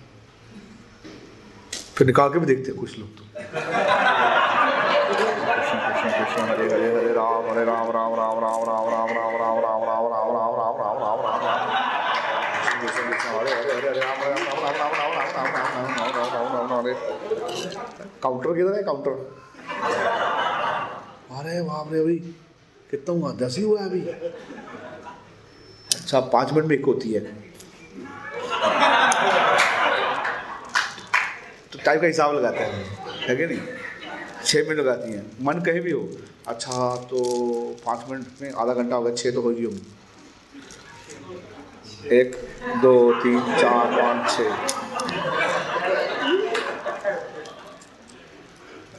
फिर निकाल के भी देखते हैं कुछ लोग तो। काउंटर किधर है? काउंटर अरे बाप रे अभी कितना हुआ दस ही हुआ है अभी। अच्छा पाँच मिनट में एक होती है। तो टाइम का हिसाब लगाते हैं। है कि नहीं? छः मिनट लगाती हैं। मन कहीं भी हो अच्छा तो पाँच मिनट में आधा घंटा हो गया छः तो होगी हम एक, दो, तीन, चार, पाँच छः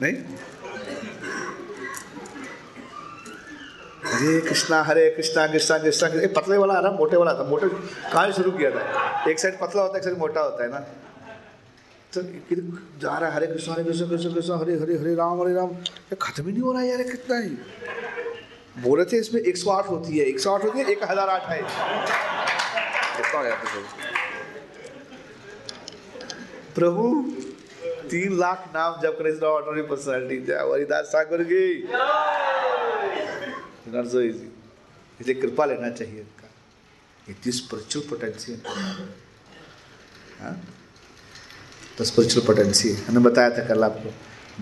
नहीं? हरे कृष्णा हरे कृष्णा कृष्णा कृष्णा एक पतले वाला है ना मोटे वाला था मोटे कहाँ से शुरू किया था। एक साइड पतला होता है एक साइड मोटा होता है ना? तो जा रहा है हरे कृष्णा हरे कृष्णा कृष्ण कृष्ण हरे हरे हरे राम हरे राम। ये खत्म ही नहीं हो रहा है यार कितना ही। बोले थे इसमें 108 होती है 108 होती है एक हज़ार आठ है। कितना गया प्रभु तीन लाख नाम जब करें हरिदास ठाकुर की। नॉट सो इसलिए कृपा लेना चाहिए इनका इज़ स्पिरिचुअल पोटेंशियल हाँ तो स्पिरिचुअल पोटेंशियल मैंने बताया था कल आपको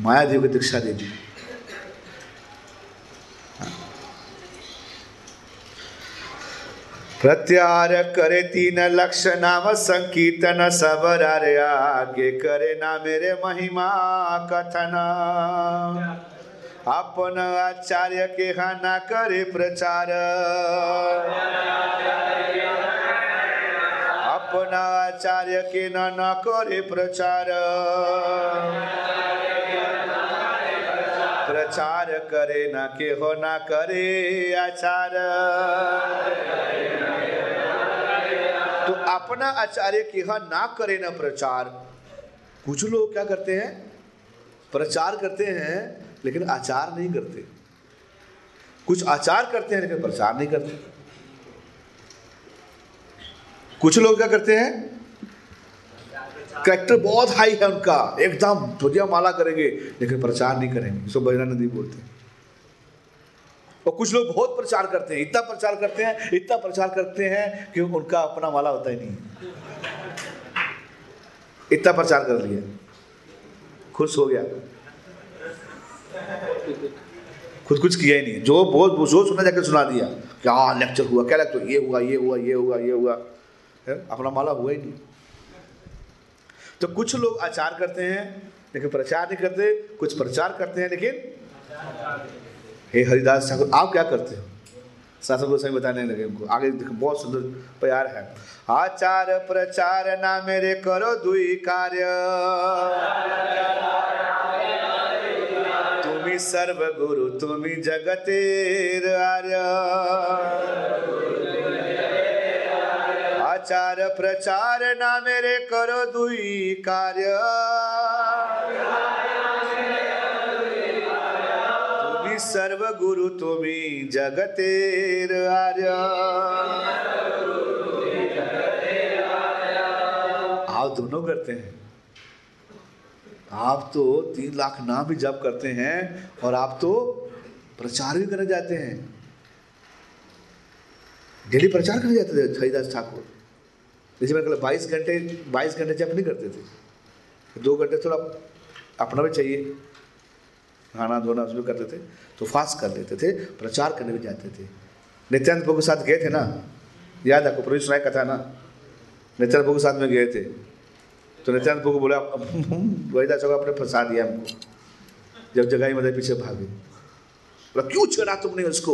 माया देव की दीक्षा दे दी प्रत्यार करे तीन लक्ष नाम संकीर्तन सबर आगे करे ना मेरे महिमा कथन अपन आचार्य के हा ना करे प्रचार। अपना आचार्य के न न करे प्रचार। प्रचार करे न के हो ना करे आचार। तो अपना आचार्य के यहाँ ना करे न प्रचार। कुछ लोग क्या करते हैं? प्रचार करते हैं लेकिन आचार नहीं करते। कुछ आचार करते हैं, लेकिन प्रचार नहीं करते। कुछ लोग क्या करते हैं? करेक्टर बहुत हाई है उनका, एकदम धुरिया माला करेंगे, लेकिन प्रचार नहीं करेंगे। इसको बजरा नदी बोलते। हैं और कुछ लोग बहुत प्रचार करते हैं, इतना प्रचार करते हैं, इतना प्रचार करते हैं कि उनका अपना माला होता ही नहीं इतना प्रचार कर लिया खुश हो गया। खुद कुछ किया ही नहीं जो बहुत जो सुना जाकर सुना दिया। क्या लेक्चर हुआ, क्या लेक्चर ये हुआ ये हुआ ये हुआ ये हुआ। अपना माला हुआ ही नहीं। तो कुछ लोग आचार करते हैं, लेकिन प्रचार नहीं करते। कुछ प्रचार करते हैं, लेकिन हे हरिदास ठाकुर, आप क्या करते हो? शासन गोस्वामी बताने लगे उनको आगे देखो, बहुत सुंदर प्यार है। आचार प्रचार ना मेरे करो दुई कार्य। तुम्ही सर्व गुरु तुम्ही जगतेर आर्य। आचार प्रचार ना मेरे करो दुई कार्य। सर्व गुरु तुम्ही जगतेर आर्य। आओ दोनों करते हैं। आप तो तीन लाख नाम भी जप करते हैं और आप तो प्रचार भी करने जाते हैं। डेली प्रचार करने जाते थे हरिदास ठाकुर। जैसे मैंने कहा बाईस घंटे बाईस घंटे जप नहीं करते थे। दो घंटे थोड़ा अपना भी चाहिए, खाना धोना उसमें करते थे तो फास्ट कर लेते थे, प्रचार करने भी जाते थे। नित्यानंद प्रभु के साथ गए थे ना? याद आपको प्रभु सुनाई कथा ना? नित्यानंद प्रभु के साथ में गए थे। तो नित्यानंद प्रभु को बोला वहीदा चौका आपने फंसा दिया हमको। जब जगाई मदाई पीछे भागे। बोला, क्यों छेड़ा तुमने उसको?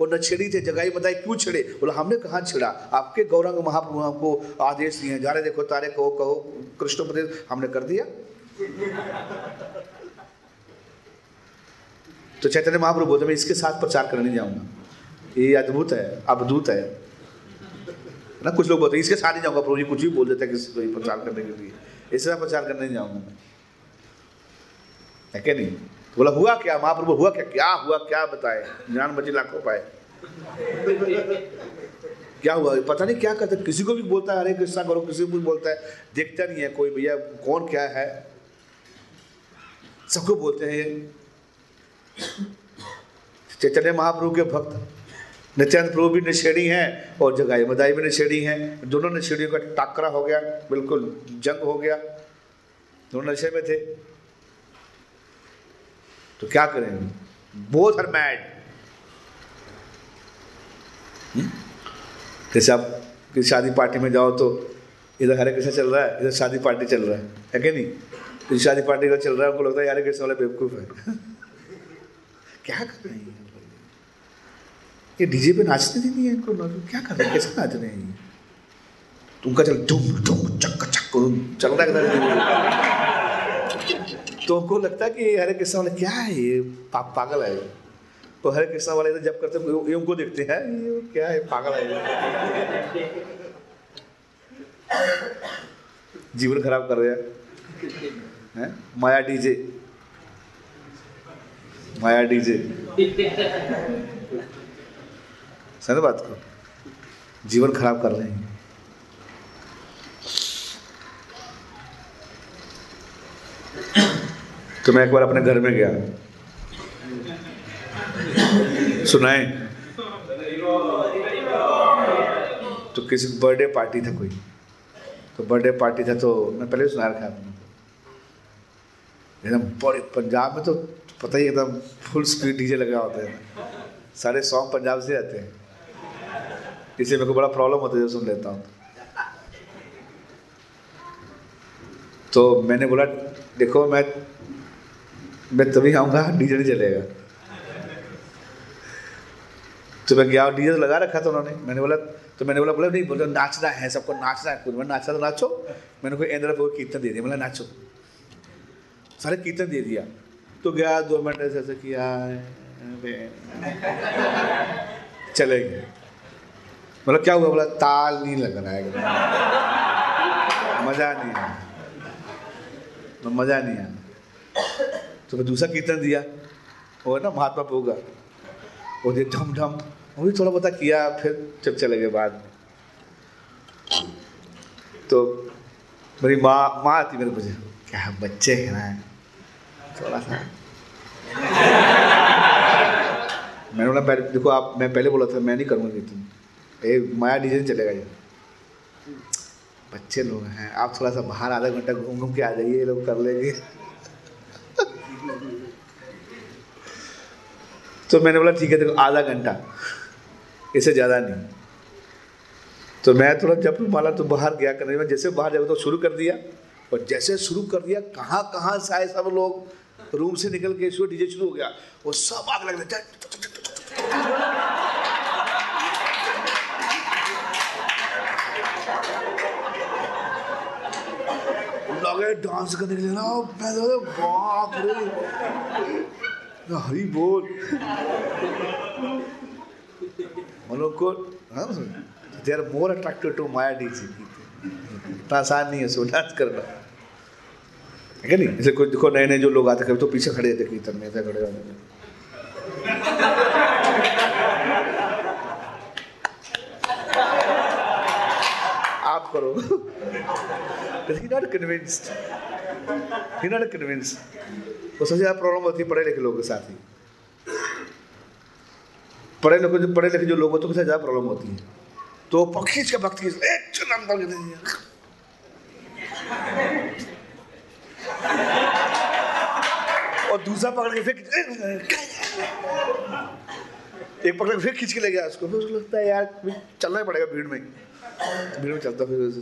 वो न छेड़ी थे, जगाई मदाई क्यों छेड़े? बोला, हमने कहाँ छेड़ा? आपके गौरंग महाप्रभु हमको आदेश दिए जा रहे देखो, तारे कहो कहो, कृष्ण उपदेश हमने कर दिया। तो चैतन्य महाप्रभु बोलते, मैं इसके साथ प्रचार करने जाऊँगा। ये अद्भुत है, अवधूत है। ना? कुछ लोग बोलते हैं, इसके साथ ही जाऊँगा, प्रभु जी, कुछ भी बोल देता है किसी को प्रचार करने के लिए। इसके साथ प्रचार करने नहीं जाऊँगा मैं। है क्या नहीं? बोला, हुआ क्या? महाप्रभु, हुआ क्या? क्या हुआ? क्या बताए ज्ञान बचे लाखों पाए। क्या हुआ? पता नहीं क्या करते किसी को भी बोलता है हरे कृष्णा करो, किसी को भी बोलता है, देखता नहीं है कोई, भैया, कौन क्या है? सबको बोलते हैं चैतन्य महाप्रभु के भक्त। नित्यानंद प्रभु भी निषेड़ी हैं और जगाई मदाई भी निषेड़ी हैं। दोनों निषेड़ियों का टाकरा हो गया, बिल्कुल जंग हो गया। दोनों नशे में थे। तो क्या करें? बोथ आर मैड जैसे आप किसी शादी पार्टी में जाओ तो इधर हरे कृष्ण चल रहा है, इधर शादी पार्टी चल रहा है। है कि नहीं? तो शादी पार्टी का चल रहा है, उनको लगता है हरे कृष्ण वाले बेवकूफ़ है। क्या कर? रहे हैं ये डीजे पे नाचते नहीं है इनको? क्या कर रहे हैं? कैसे नाच रहे हैं तो उनका चल डुम डुम चक चक चल रहा है? तो उनको लगता है कि हरे कृष्ण वाले क्या है ये? पा, पागल है। तो हरे कृष्ण वाले जब करते ये उनको देखते हैं ये क्या है? पागल है जीवन खराब कर रहे हैं। है? माया डीजे। माया डीजे। समझ बात को जीवन खराब कर रहे हैं। तो मैं एक बार अपने घर में गया। सुनाए। तो किसी बर्थडे पार्टी था कोई? तो बर्थडे पार्टी था तो मैं पहले सुना रखा आपने। एकदम बड़े पंजाब में तो पता ही एकदम फुल स्पीड डीजे लगा होता है। सारे सॉन्ग पंजाब से आते हैं। इसलिए मेरे को बड़ा प्रॉब्लम होता है जब सुन लेता हूँ। तो मैंने बोला, देखो, मैं मैं तभी आऊँगा डीजे नहीं चलेगा। तो मैं गया डीजे लगा रखा था उन्होंने। मैंने बोला तो मैंने बोला बोला, नहीं, बोला, नाचना है, सबको नाचना है कुछ मैं नाचना तो नाचो। मैंने कोई इंद्र को कीर्तन दे दिया, बोला, नाचो। सारे कीर्तन दे दिया। तो गया, दो मिनट ऐसे ऐसे किया, चले गए। बोला क्या हुआ? बोला, ताल नहीं लग रहा है। मज़ा नहीं आया। तो मज़ा नहीं आया। तो मैं दूसरा कीर्तन दिया। वो है ना महात्मा पोगा वो दिया ढम ढम। वो भी थोड़ा बहुत किया, फिर जब चले गए बाद में। तो मेरी माँ माँ आती मेरे मुझे क्या है बच्चे हैं ना? थोड़ा सा। मैंने बोला देखो आप, मैं पहले बोला था, मैं नहीं करूँगा कीर्तन। ए, माया डीजे चलेगा ये बच्चे लोग हैं, आप थोड़ा सा बाहर आधा घंटा घूम घूम के आ जाइए, ये लोग कर लेंगे। तो मैंने बोला, ठीक है, देखो, आधा घंटा, इससे ज़्यादा नहीं। तो मैं थोड़ा जब माला तो बाहर गया करने में जैसे बाहर जाओ तो शुरू कर दिया, और जैसे शुरू कर दिया, कहाँ कहाँ से आए सब लोग? रूम से निकल के डीजे शुरू हो गया वो सब आग लग रहे लगे डांस करने के लिए ना, मैं तो बाप रे। हरी बोल। हाँ they are more attracted to maya DJ इतना आसान नहीं है सो डांस करना। है नहीं? जैसे कोई, देखो नए नए जो लोग आते कभी तो पीछे खड़े थे कीर्तन में ऐसे खड़े होते आप करो। He not convinced he not convinced वो सबसे ज़्यादा प्रॉब्लम होती है, पढ़े लिखे लोगों के साथ ही। पढ़े लिखे जो पढ़े लिखे जो लोग होते हैं, उनके साथ ज़्यादा प्रॉब्लम होती है। तो खींच के देंगे और दूसरा पकड़ के फिर एक पकड़ के फिर खींच के ले गया उसको। फिर उसको लगता है, यार, चलना ही पड़ेगा भीड़ में। भीड़ में चलता फिर ऐसे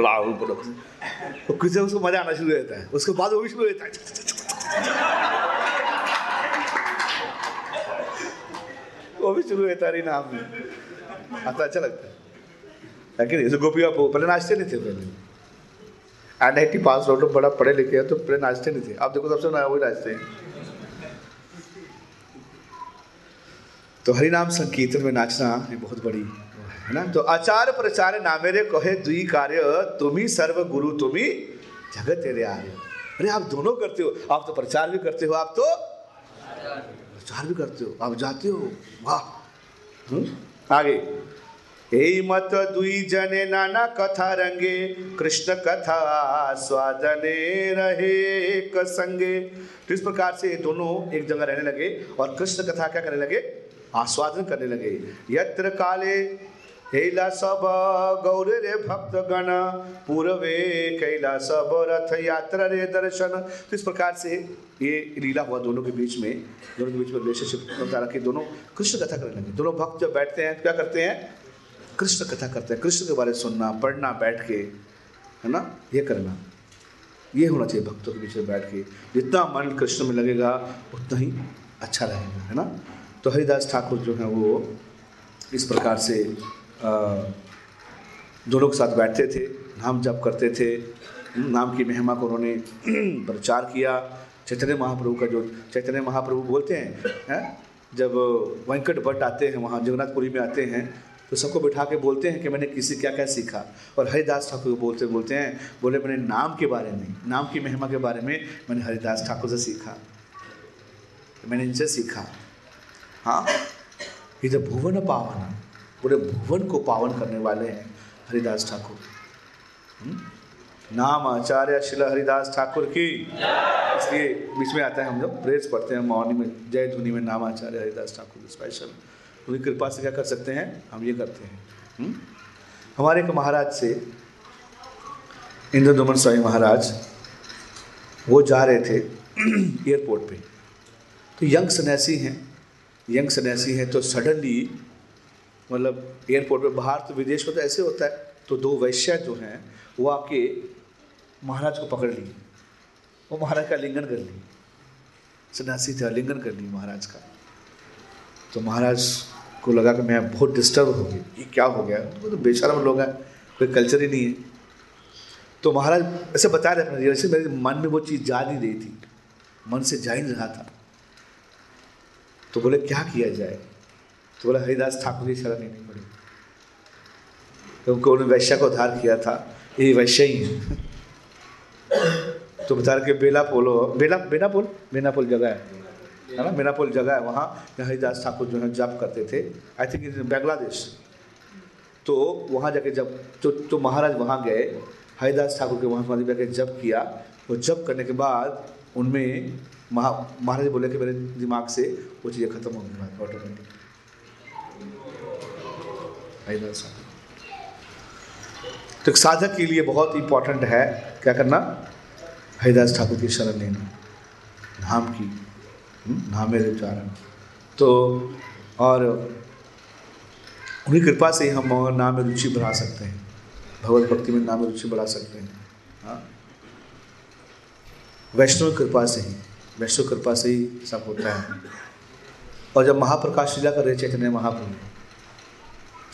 लाहू बोलो। तो किसी उसको मज़ा आना शुरू हो जाता है। उसके बाद वो भी शुरू हो जाता है। वो भी शुरू होता है नाम में। आता अच्छा लगता है। है कि नहीं जैसे गोपी आप पहले नाचते नहीं थे पहले and I T pass out बड़ा पढ़े लिखे हैं तो पहले नाचते नहीं थे। आप देखो, सबसे नया वही नाचते हैं। तो हरिनाम संकीर्तन में नाचना ये बहुत बड़ी है ना? तो आचार प्रचार नामेरे कहे दुई कार्य, तुम्ही सर्व गुरु, तुम्ही जगत तेरे आर्य। अरे, आप दोनों करते हो। आप तो प्रचार भी करते हो, आप तो प्रचार भी करते हो, आप जाते हो। वाह। हम्म? आगे। हे मत दुई जने नाना कथा रंगे, कृष्ण कथा स्वादने रहे एक संगे तो इस प्रकार से दोनों एक जगह रहने लगे और कृष्ण कथा क्या करने लगे? आस्वादन करने लगे। यत्र काले हेला सब गौर रे भक्त गण पूर्वे कैला सब रथ यात्रा रे दर्शन। तो इस प्रकार से ये लीला हुआ दोनों के बीच में, दोनों के बीच में रिलेशनशिप कि दोनों कृष्ण कथा करने लगे। दोनों भक्त जब बैठते हैं तो क्या करते हैं? कृष्ण कथा करते हैं। कृष्ण के बारे में सुनना, पढ़ना, बैठ के, है ना? ये करना। ये होना चाहिए भक्तों के बीच में बैठ के। जितना मन कृष्ण में लगेगा, उतना ही अच्छा रहेगा, है ना? तो हरिदास ठाकुर जो है वो इस प्रकार से दोनों के साथ बैठते थे, नाम जप करते थे। नाम की महिमा को उन्होंने प्रचार किया। चैतन्य महाप्रभु का जो, चैतन्य महाप्रभु बोलते हैं, है? जब वेंकट भट्ट आते हैं वहाँ, जगन्नाथपुरी में आते हैं तो सबको बिठा के बोलते हैं कि मैंने किसी क्या क्या सीखा? और हरिदास ठाकुर को बोलते बोलते हैं, बोले, मैंने नाम के बारे में, नाम की महिमा के बारे में मैंने हरिदास ठाकुर से सीखा। मैंने इनसे सीखा। हाँ? ये तो भुवन पावन। पूरे भुवन को पावन करने वाले हैं हरिदास ठाकुर। हम्म? नाम आचार्य शिला हरिदास ठाकुर की। इसलिए बीच में आता है हम लोग प्रेस पढ़ते हैं मौनी में, जय ध्वनि में नाम आचार्य हरिदास ठाकुर स्पेशल उनकी कृपा से क्या कर सकते हैं? हम ये करते हैं। हम्म? हमारे एक महाराज से, इंद्रदुमन स्वामी महाराज, वो जा रहे थे एयरपोर्ट पे। तो यंग सन्यासी हैं, यंग सन्यासी हैं तो सडनली मतलब एयरपोर्ट पे बाहर तो विदेश में तो ऐसे होता है। तो दो वैश्या जो हैं, वो आके महाराज को पकड़ ली वो महाराज का लिंगन कर ली सन्यासी थे, लिंगन कर ली महाराज का। तो महाराज को लगा कि मैं बहुत डिस्टर्ब हो गई ये क्या हो गया? वो तो बेशरम लोग हैं, कोई कल्चर ही नहीं है। तो महाराज ऐसे बता रहे अपने जैसे मेरे मन में वो चीज़ जा नहीं रही थी। मन से जा ही नहीं रहा था। तो बोले, क्या किया जाए? तो बोला हरिदास ठाकुर की शरण लेनी पड़ी। क्योंकि उन्होंने वैश्य को उद्धार किया था। ये वैश्य ही है। तो बता कि बेला पोलो बेला बेनापुल बेनापुल जगह है। है ना? बेनापुल जगह है। वहाँ हरिदास ठाकुर जो है जप करते थे। आई थिंक इन बांग्लादेश तो वहाँ जाके जब तो, तो महाराज वहाँ गए। हरिदास ठाकुर के वहाँ समाधि जाके जप किया। वो जप करने के बाद उनमें महा महाराज बोले कि मेरे दिमाग से वो चीज़ें खत्म हो गई ऑटोमेटिक हरिदास ठाकुर तो साधक के लिए बहुत इंपॉर्टेंट है। क्या करना? हरिदास ठाकुर की शरण लेना। धाम की हम्म, धामे उच्चारण। तो और उन्हीं कृपा से ही हम नाम में रुचि बढ़ा सकते हैं। भगवत भक्ति में नाम में रुचि बढ़ा सकते हैं। हाँ। वैष्णव कृपा से ही वैष्णव कृपा से ही सब होता है। और जब महाप्रकाश लीला कर रहे चैतन्य महाप्रभु।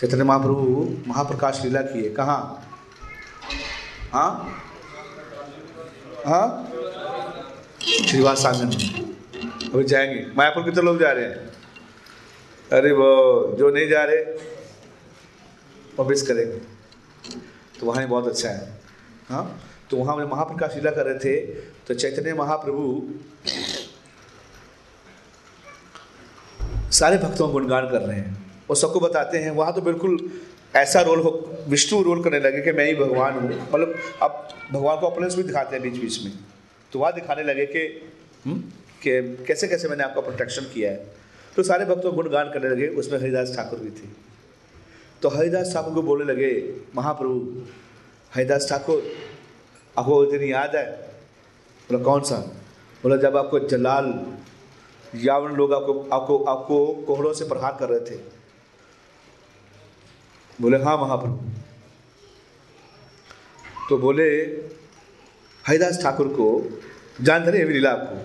चैतन्य महाप्रभु महाप्रकाश लीला किए कहाँ? हाँ? हाँ? श्रीवास आँगन अभी जाएँगे। मायापुर कितने लोग जा रहे हैं। अरे वो, जो नहीं जा रहे वो मिस करेंगे। तो वहाँ ही बहुत अच्छा है। हाँ? तो वहाँ में महाप्रकाश लीला कर रहे थे। तो चैतन्य महाप्रभु, सारे भक्तों को गुणगान कर रहे हैं। और सबको बताते हैं वहाँ तो बिल्कुल ऐसा रोल हो विष्णु रोल करने लगे कि मैं ही भगवान हूँ। मतलब अब भगवान को अपने भी दिखाते हैं बीच बीच में। तो वहाँ दिखाने लगे कि हम्म, कि कैसे कैसे मैंने आपका प्रोटेक्शन किया है। तो सारे भक्तों गुणगान करने लगे उसमें हरिदास ठाकुर भी थे। तो हरिदास ठाकुर को बोलने लगे महाप्रभु हरिदास ठाकुर आपको वो दिन याद है? बोला कौन सा? बोला जब आपको जलाल यावन लोग आपको आपको आपको कोहरों से प्रहार कर रहे थे। बोले हाँ महाप्रभु। तो बोले, हरिदास ठाकुर को, जानते नहीं लीला आपको?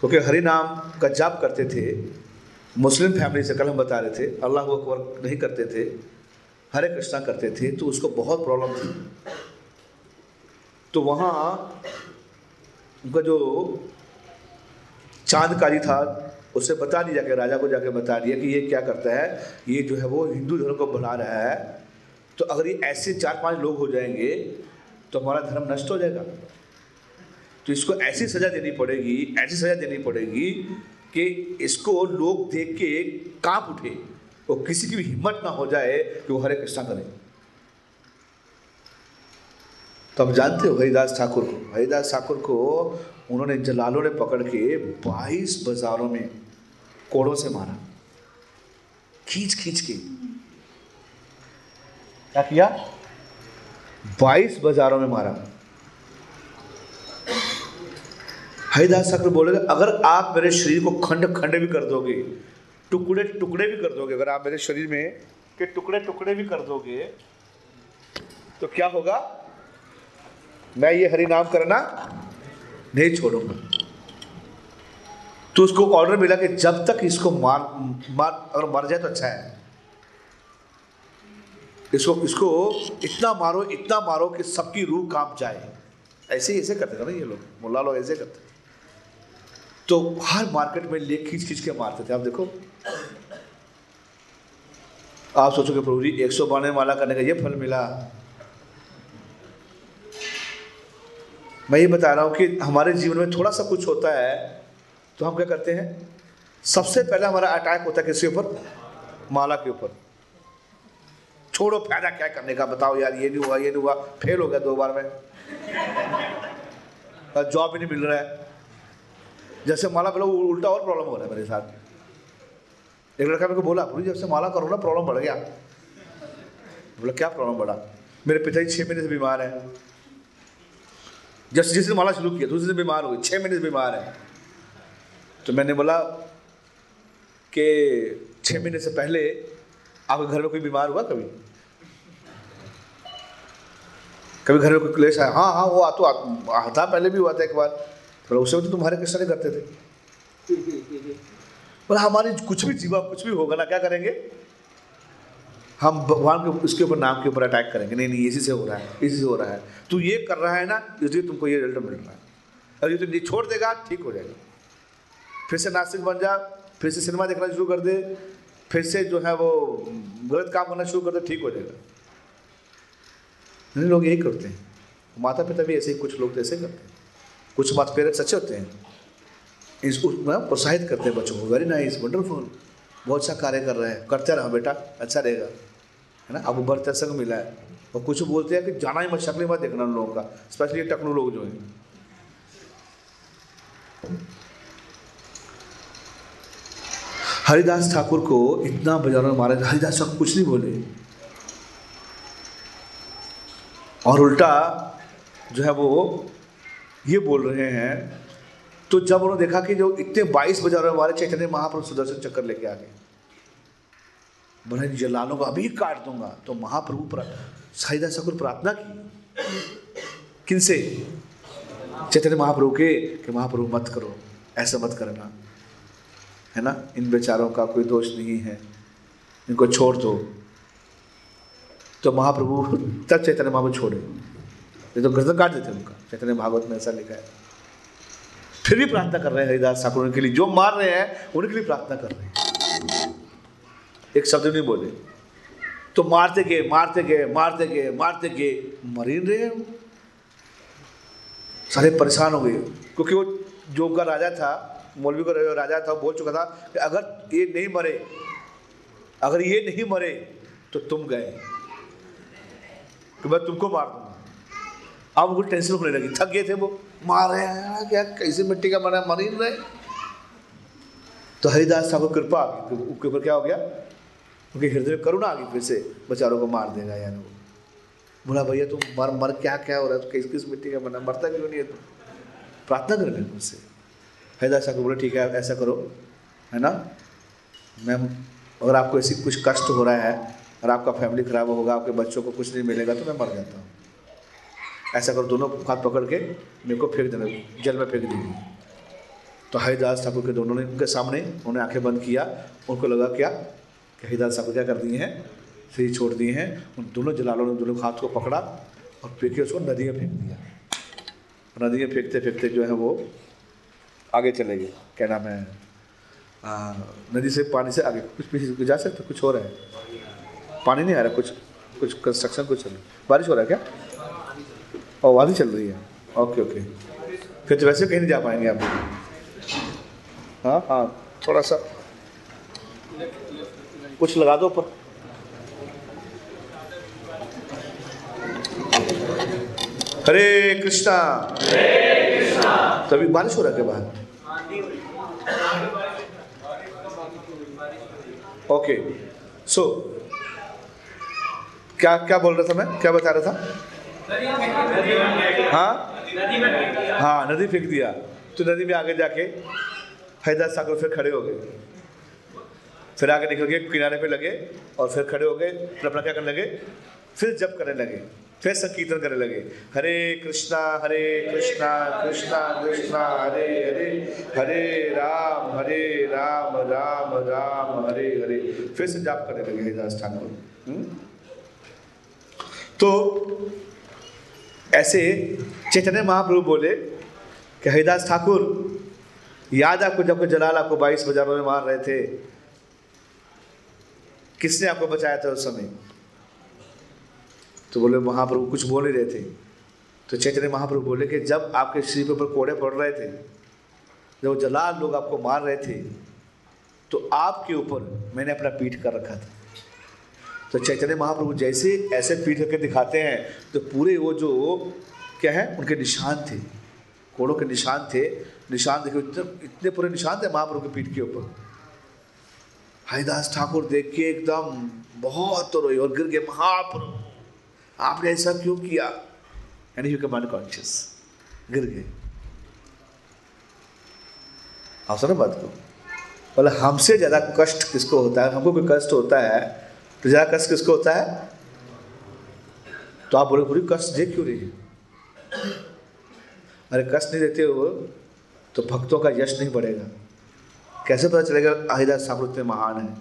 क्योंकि हरि नाम का जाप करते थे, मुस्लिम फैमिली से कल हम बता रहे थे, अल्लाह अकबर नहीं करते थे, हरे कृष्णा करते थे तो उसको बहुत प्रॉब्लम थी। तो वहाँ उनका जो चाँद चांदकारी था उसे बता दिया जाके, राजा को जाके बता दिया कि ये क्या करता है, ये जो है वो हिंदू धर्म को बढ़ा रहा है तो अगर ये ऐसे चार पाँच लोग हो जाएँगे तो हमारा धर्म नष्ट हो जाएगा। तो इसको ऐसी सज़ा देनी पड़ेगी, ऐसी सज़ा देनी पड़ेगी कि इसको लोग देख के काँप उठे, और किसी की भी हिम्मत ना हो जाए कि वो हरे कृष्णा करे। तो आप जानते हो हरिदास ठाकुर को। हरिदास ठाकुर को उन्होंने जलालों ने पकड़ के 22 बाजारों में कोड़ों से मारा। खींच खींच के। क्या किया? 22 बाजारों में मारा। हरिदास ठाकुर बोले, अगर आप मेरे शरीर को खंड खंड भी कर दोगे, टुकड़े टुकड़े भी कर दोगे, अगर आप मेरे शरीर में के टुकड़े टुकड़े भी कर दोगे तो क्या होगा? मैं ये हरि नाम करना नहीं छोड़ूँगा। तो उसको ऑर्डर मिला कि जब तक इसको मार मार अगर मर जाए तो अच्छा है। इसको इसको इतना मारो इतना मारो कि सबकी रूह काँप जाए। ऐसे ऐसे करते थे ना ये लोग। मुल्ला लोग ऐसे करते तो हर मार्केट में ले खींच खींच के मारते थे। आप देखो। आप सोचोगे प्रभु जी, एक सौ बानवे माला करने का ये फल मिला। मैं ये बता रहा हूँ कि हमारे जीवन में थोड़ा सा कुछ होता है तो हम क्या करते हैं? सबसे पहले हमारा अटैक होता है किसके ऊपर? माला के ऊपर। छोड़ो, फ़ायदा क्या करने का? बताओ यार, ये नहीं हुआ, ये नहीं हुआ। फेल हो गया दो बार में। जॉब भी नहीं मिल रहा है। जैसे माला बोला उल्टा और प्रॉब्लम हो रहा है मेरे साथ। एक लड़का मेरे को बोला पूरी जब से माला करो ना प्रॉब्लम बढ़ गया। बोला, क्या प्रॉब्लम बढ़ा? मेरे पिताजी छः महीने से बीमार हैं। जब जिस दिन माला शुरू किया दूसरे दिन बीमार हो गए छः महीने से बीमार है। तो मैंने बोला कि छः महीने से पहले आपके घर में कोई बीमार हुआ कभी? कभी घर में कोई क्लेश आया? हाँ हाँ वो आ तो आता पहले भी हुआ था एक बार। पर उस समय तो तुम्हारे कृष्ण नहीं करते थे। पर हमारी कुछ भी जीवा, कुछ भी होगा ना, क्या करेंगे? हम भगवान के उसके ऊपर, नाम के ऊपर अटैक करेंगे। नहीं नहीं, इसी से हो रहा है, इसी से हो रहा है। तू ये कर रहा है ना, इसलिए तुमको ये रिज़ल्ट मिल रहा है। अगर ये तुम नहीं छोड़ देगा, ठीक हो जाएगा। फिर से नास्तिक बन जा, फिर से सिनेमा देखना शुरू कर दे, फिर से जो है वो गलत काम करना शुरू कर दे, ठीक हो जाएगा। नहीं, लोग यही करते हैं। माता पिता भी ऐसे कुछ लोग तो ऐसे करते हैं। कुछ माता पेरेंट्स अच्छे होते हैं। इसको मतलब प्रोत्साहित करते हैं बच्चों को। वेरी नाइस वंडरफुल बहुत अच्छा कार्य कर रहे हैं। करते रहो बेटा अच्छा रहेगा। है ना? आपको बढ़ते संग मिला है। और कुछ बोलते हैं कि जाना ही मत, शक्ल मत देखना उन लोगों का स्पेशली टकनू लोग जो हैं। हरिदास ठाकुर को इतना बाजारों में मारा हरिदास ठाकुर कुछ नहीं बोले। और उल्टा जो है वो ये बोल रहे हैं तो जब उन्होंने देखा कि जो इतने बाईस बाजारों में मारे चैतन्य महाप्रभु सुदर्शन चक्कर लेके आ गए इन जलालों को अभी काट दूँगा। तो महाप्रभु प्रा- हरिदास ठाकुर प्रार्थना की। किनसे चैतन्य महाप्रभु के, कि महाप्रभु मत करो, ऐसा मत करना। है ना? इन बेचारों का कोई दोष नहीं है। इनको छोड़ दो। तो महाप्रभु तब चैतन्य महाप्रभु छोड़े। ये तो गर्दन काट देते उनका। चैतन्य भागवत में ऐसा लिखा है। फिर भी प्रार्थना कर रहे हैं हरिदास ठाकुर, उनके लिए जो मार रहे हैं, उनके लिए प्रार्थना कर रहे हैं। एक शब्द नहीं बोले। तो मारते गए मारते गए मारते गए मारते गए। मर ही रहे सारे परेशान हो गए। क्योंकि वो जो उनका राजा था, मौलवी का राजा था, बोल चुका था कि अगर ये नहीं मरे, अगर ये नहीं मरे तो तुम गए। कि मैं तुमको मार दूँगा। अब उनको टेंशन होने लगी। थक गए थे वो। मार रहे हैं क्या, कैसे मिट्टी का बना, मर ही रहे। तो हरिदास ठाकुर कृपा उनके ऊपर क्या हो गया? उनके हृदय में करुणा आ गई, फिर से बेचारों को मार देगा यानी वो। बोला, भैया, तुम मर मर क्या क्या हो रहा है? तो किस किस मिट्टी का बना, मरता क्यों नहीं है तुम? प्रार्थना कर रहे मुझसे हरिदास ठाकुर बोले, ठीक है, ऐसा करो, है ना? मैम, अगर आपको ऐसी कुछ कष्ट हो रहा है, और आपका फैमिली खराब होगा, आपके बच्चों को कुछ नहीं मिलेगा तो मैं मर जाता हूँ। ऐसा करो, दोनों हाथ पकड़ के मेरे को फेंक देना, जल में फेंक दीजिए तो हरिदास ठाकुर के दोनों ने, उनके सामने उन्होंने आँखें बंद किया, उनको लगा, क्या हरिदास ठाकुर क्या कर दिए हैं फिर छोड़ दिए हैं, उन दोनों जलालों ने दोनों हाथ को पकड़ा और फेंक के उसको नदी में फेंक दिया। नदी में फेंकते फेंकते जो है वो आगे चले गए। क्या नाम है? नदी से पानी से आगे। कुछ पीछे जा सकते कुछ हो रहा है? पानी नहीं आ रहा, कुछ कुछ कंस्ट्रक्शन कुछ चल रहा बारिश हो रहा है क्या? और वादी चल रही है। Okay okay. फिर तो वैसे कहीं नहीं जा पाएँगे आप। हाँ हाँ थोड़ा सा कुछ लगा दो ऊपर। हरे कृष्णा। तभी बारिश हो रहा है बाहर? ओके सो क्या क्या बोल रहा था मैं? क्या बता रहा था? हाँ? हाँ नदी फेंक दिया। तो नदी में आगे जाके हरिदास सागर फिर खड़े हो गए। फिर आगे निकल गए, किनारे पे लगे और फिर खड़े हो गए, फिर अपना क्या करने लगे? फिर जब करने लगे, फिर संकीर्तन करने लगे। हरे कृष्णा हरे कृष्णा कृष्णा कृष्णा, हरे हरे हरे राम हरे राम राम राम, हरे हरे। फिर से जाप करने लगे हरिदास ठाकुर। हम्म? तो ऐसे चैतन्य महाप्रभु बोले कि हरिदास ठाकुर, याद आपको जब जलाल आपको बाईस बाजारों में मार रहे थे? किसने आपको बचाया था उस समय? तो बोले, महाप्रभु, कुछ बोल नहीं रहे थे। तो चैतन्य महाप्रभु बोले कि जब आपके शरीर के ऊपर कोड़े पड़ रहे थे, जब जलाल लोग आपको मार रहे थे तो आपके ऊपर मैंने अपना पीठ कर रखा था। तो चैतन्य महाप्रभु जैसे ऐसे पीठ करके दिखाते हैं तो पूरे वो जो क्या है, उनके निशान थे। कोड़ों के निशान थे। निशान देखो इतने इतने पूरे निशान थे महाप्रभु के पीठ के ऊपर। हरिदास ठाकुर देख के एकदम बहुत रोए और गिर गए, महाप्रभु, आपने ऐसा क्यों किया? यानी यू कम अनकॉन्शियस गिर गए आप सुनो बात को। बोले, हमसे ज़्यादा कष्ट किसको होता है? हमको कोई कष्ट होता है। तो ज़्यादा कष्ट किसको होता है? तो आप बोले पूरी कष्ट दे क्यों रही अरे, कष्ट नहीं देते हो तो भक्तों का यश नहीं बढ़ेगा। कैसे पता चलेगा हरिदास ठाकुर इतने महान है?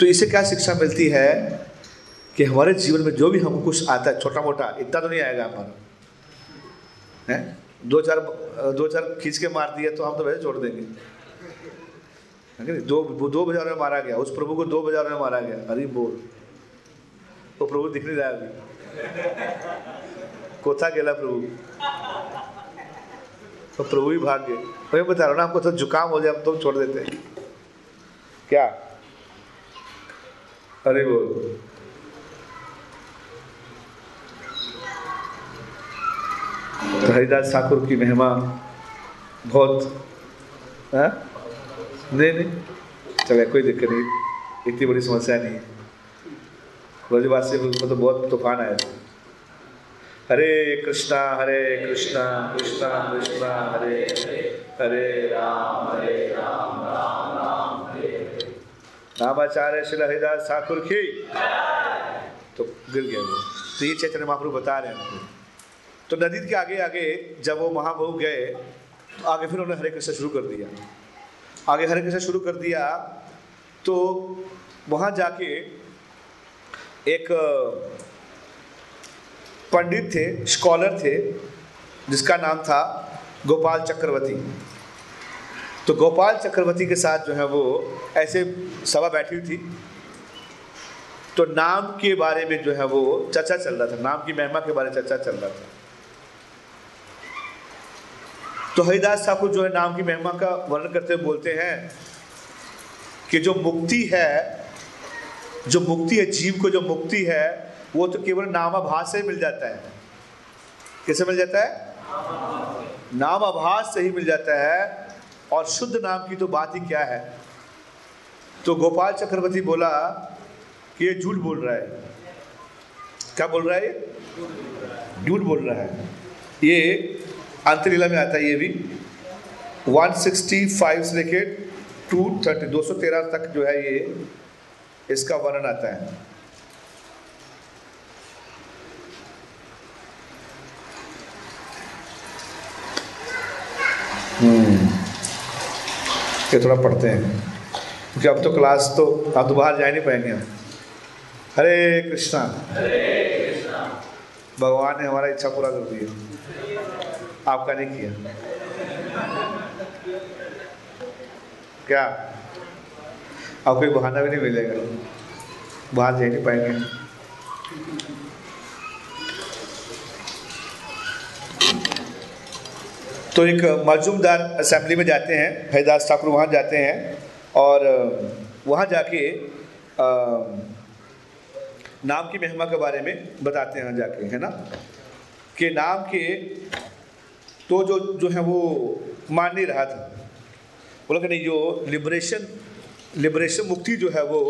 तो इससे क्या शिक्षा मिलती है कि हमारे जीवन में जो भी हमको कुछ आता है छोटा मोटा इतना तो नहीं आएगा हमारा है? दो चार दो चार खींच के मार दिए तो हम तो वैसे छोड़ देंगे? दो दो बाजारों में मारा गया, उस प्रभु को दो बाजारों में मारा गया। अरे बोल। वो प्रभु दिख नहीं रहा अभी। कोथा गेला प्रभु। तो प्रभु ही भाग गए वही बता रहा हूँ ना, हमको तो जुकाम हो जाए, हम तो छोड़ देते हैं। क्या? अरे बोल तो हरिदास ठाकुर की महिमा बहुत हाँ? नहीं नहीं। चलो, कोई दिक्कत नहीं, इतनी बड़ी समस्या नहीं है। ब्रजवासी को तो बहुत तूफ़ान आया था। हरे कृष्णा हरे कृष्णा कृष्णा कृष्णा, हरे हरे राम हरे राम राम राम, हरे नामाचार्य श्री हरिदास ठाकुर की। तो गिर गया वो। तो ये चैतन्य महाप्रभु बता रहे हैं तो नदी के आगे आगे जब वो महाप्रभु गए तो आगे फिर उन्होंने हरे कृष्ण शुरू कर दिया। आगे हरे कृष्ण शुरू कर दिया तो वहाँ जाके एक पंडित थे स्कॉलर थे, जिसका नाम था गोपाल चक्रवर्ती। तो गोपाल चक्रवर्ती के साथ जो है वो ऐसे सभा बैठी हुई थी। तो नाम के बारे में जो है वो चर्चा चल रहा था, नाम की महिमा के बारे में चर्चा चल रहा था। तो हरिदास ठाकुर जो है नाम की महिमा का वर्णन करते हुए बोलते हैं कि जो मुक्ति है, जो मुक्ति है, जीव को जो मुक्ति है वो तो केवल नामाभास से मिल जाता है। कैसे मिल जाता है? नामाभास से ही मिल जाता है। और शुद्ध नाम की तो बात ही क्या है? तो गोपाल चक्रवर्ती बोला कि ये झूठ बोल रहा है। क्या बोल रहा है ये? झूठ बोल रहा है। ये अंतरीला में आता है ये भी। 165 से लेके 230 213 तक जो है ये, इसका वर्णन आता है। ये थोड़ा पढ़ते हैं। क्योंकि अब तो क्लास तो आप तो बाहर जा नहीं पाएँगे हरे कृष्णा। भगवान ने हमारा इच्छा पूरा कर दिया। आपका नहीं किया। क्या? अब कोई बहाना भी नहीं मिलेगा। बाहर जा नहीं पाएँगे। तो एक मजूमदार असेंबली में जाते हैं हरिदास ठाकुर वहाँ जाते हैं और वहाँ जाके अ, नाम की महिमा के बारे में बताते हैं जाके है ना? कि नाम के तो जो जो है वो मान नहीं रहा था। बोला कि नहीं जो लिबरेशन लिबरेशन मुक्ति जो है वो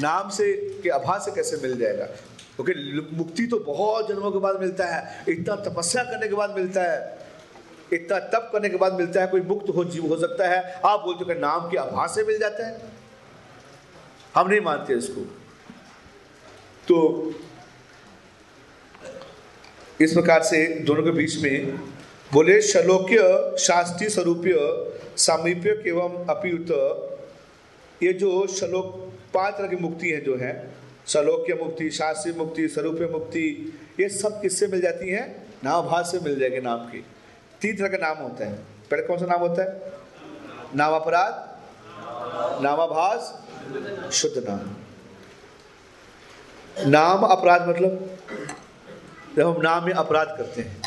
नाम से के आभास से कैसे मिल जाएगा? क्योंकि मुक्ति तो बहुत जन्मों के बाद मिलता है इतना तपस्या करने के बाद मिलता है। इतना तप करने के बाद मिलता है, कोई मुक्त हो, जीव हो सकता है। आप बोलते हो नाम के आभास से मिल जाता है। हम नहीं मानते इसको। तो इस प्रकार से दोनों के बीच में बोले, शलोक्य शास्त्रीय स्वरूपीय सामीप्य एवं अपियुत। ये जो शलोक पाँच तरह की मुक्ति है जो है, शलोक्य मुक्ति शास्त्रीय मुक्ति, स्वरूपीय मुक्ति, ये सब किससे मिल जाती हैं? नामाभास से मिल जाएगी नाम की। तीन तरह के नाम होते हैं। पहले कौन सा नाम होता है? नाम अपराध नामाभास शुद्ध नाम। नाम अपराध मतलब जब हम नाम में अपराध करते हैं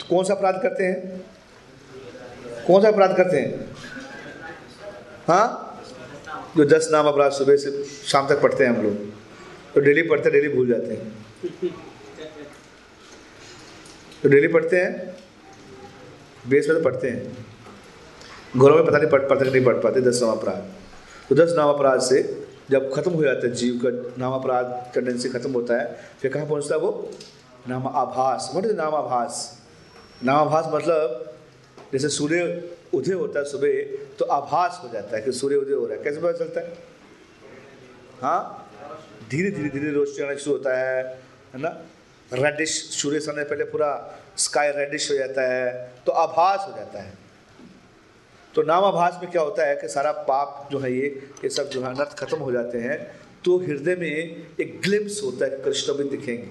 तो कौन सा अपराध करते हैं? कौन सा अपराध करते हैं? हाँ? जो दस नाम अपराध सुबह से शाम तक पढ़ते हैं हम लोग तो डेली पढ़ते, डेली भूल जाते हैं। तो डेली पढ़ते हैं बेस में तो पढ़ते हैं। घरों में पता नहीं पढ़, पढ़ते नहीं पढ़ पाते, दस नाम अपराध तो दस नाम अपराध से जब खत्म हो जाता है, जीव का नाम अपराध टेंडेंसी खत्म होता है, फिर कहाँ पहुँचता है वो? नाम आभास मतलब नाम आभास नाम आभास मतलब जैसे सूर्य उदय होता है सुबह तो आभास हो जाता है कि सूर्य उदय हो रहा है। कैसे पता चलता है? हाँ? धीरे धीरे धीरे रोशनी आना शुरू होता है है ना? रेडिश सूर्य समय पहले पूरा स्काई रेडिश हो जाता है तो आभास हो जाता है। तो नाम आभास में क्या होता है कि सारा पाप जो है ये ये सब जो है अनर्थ खत्म हो जाते हैं तो हृदय में एक ग्लिम्स होता है कृष्ण भी दिखेंगे।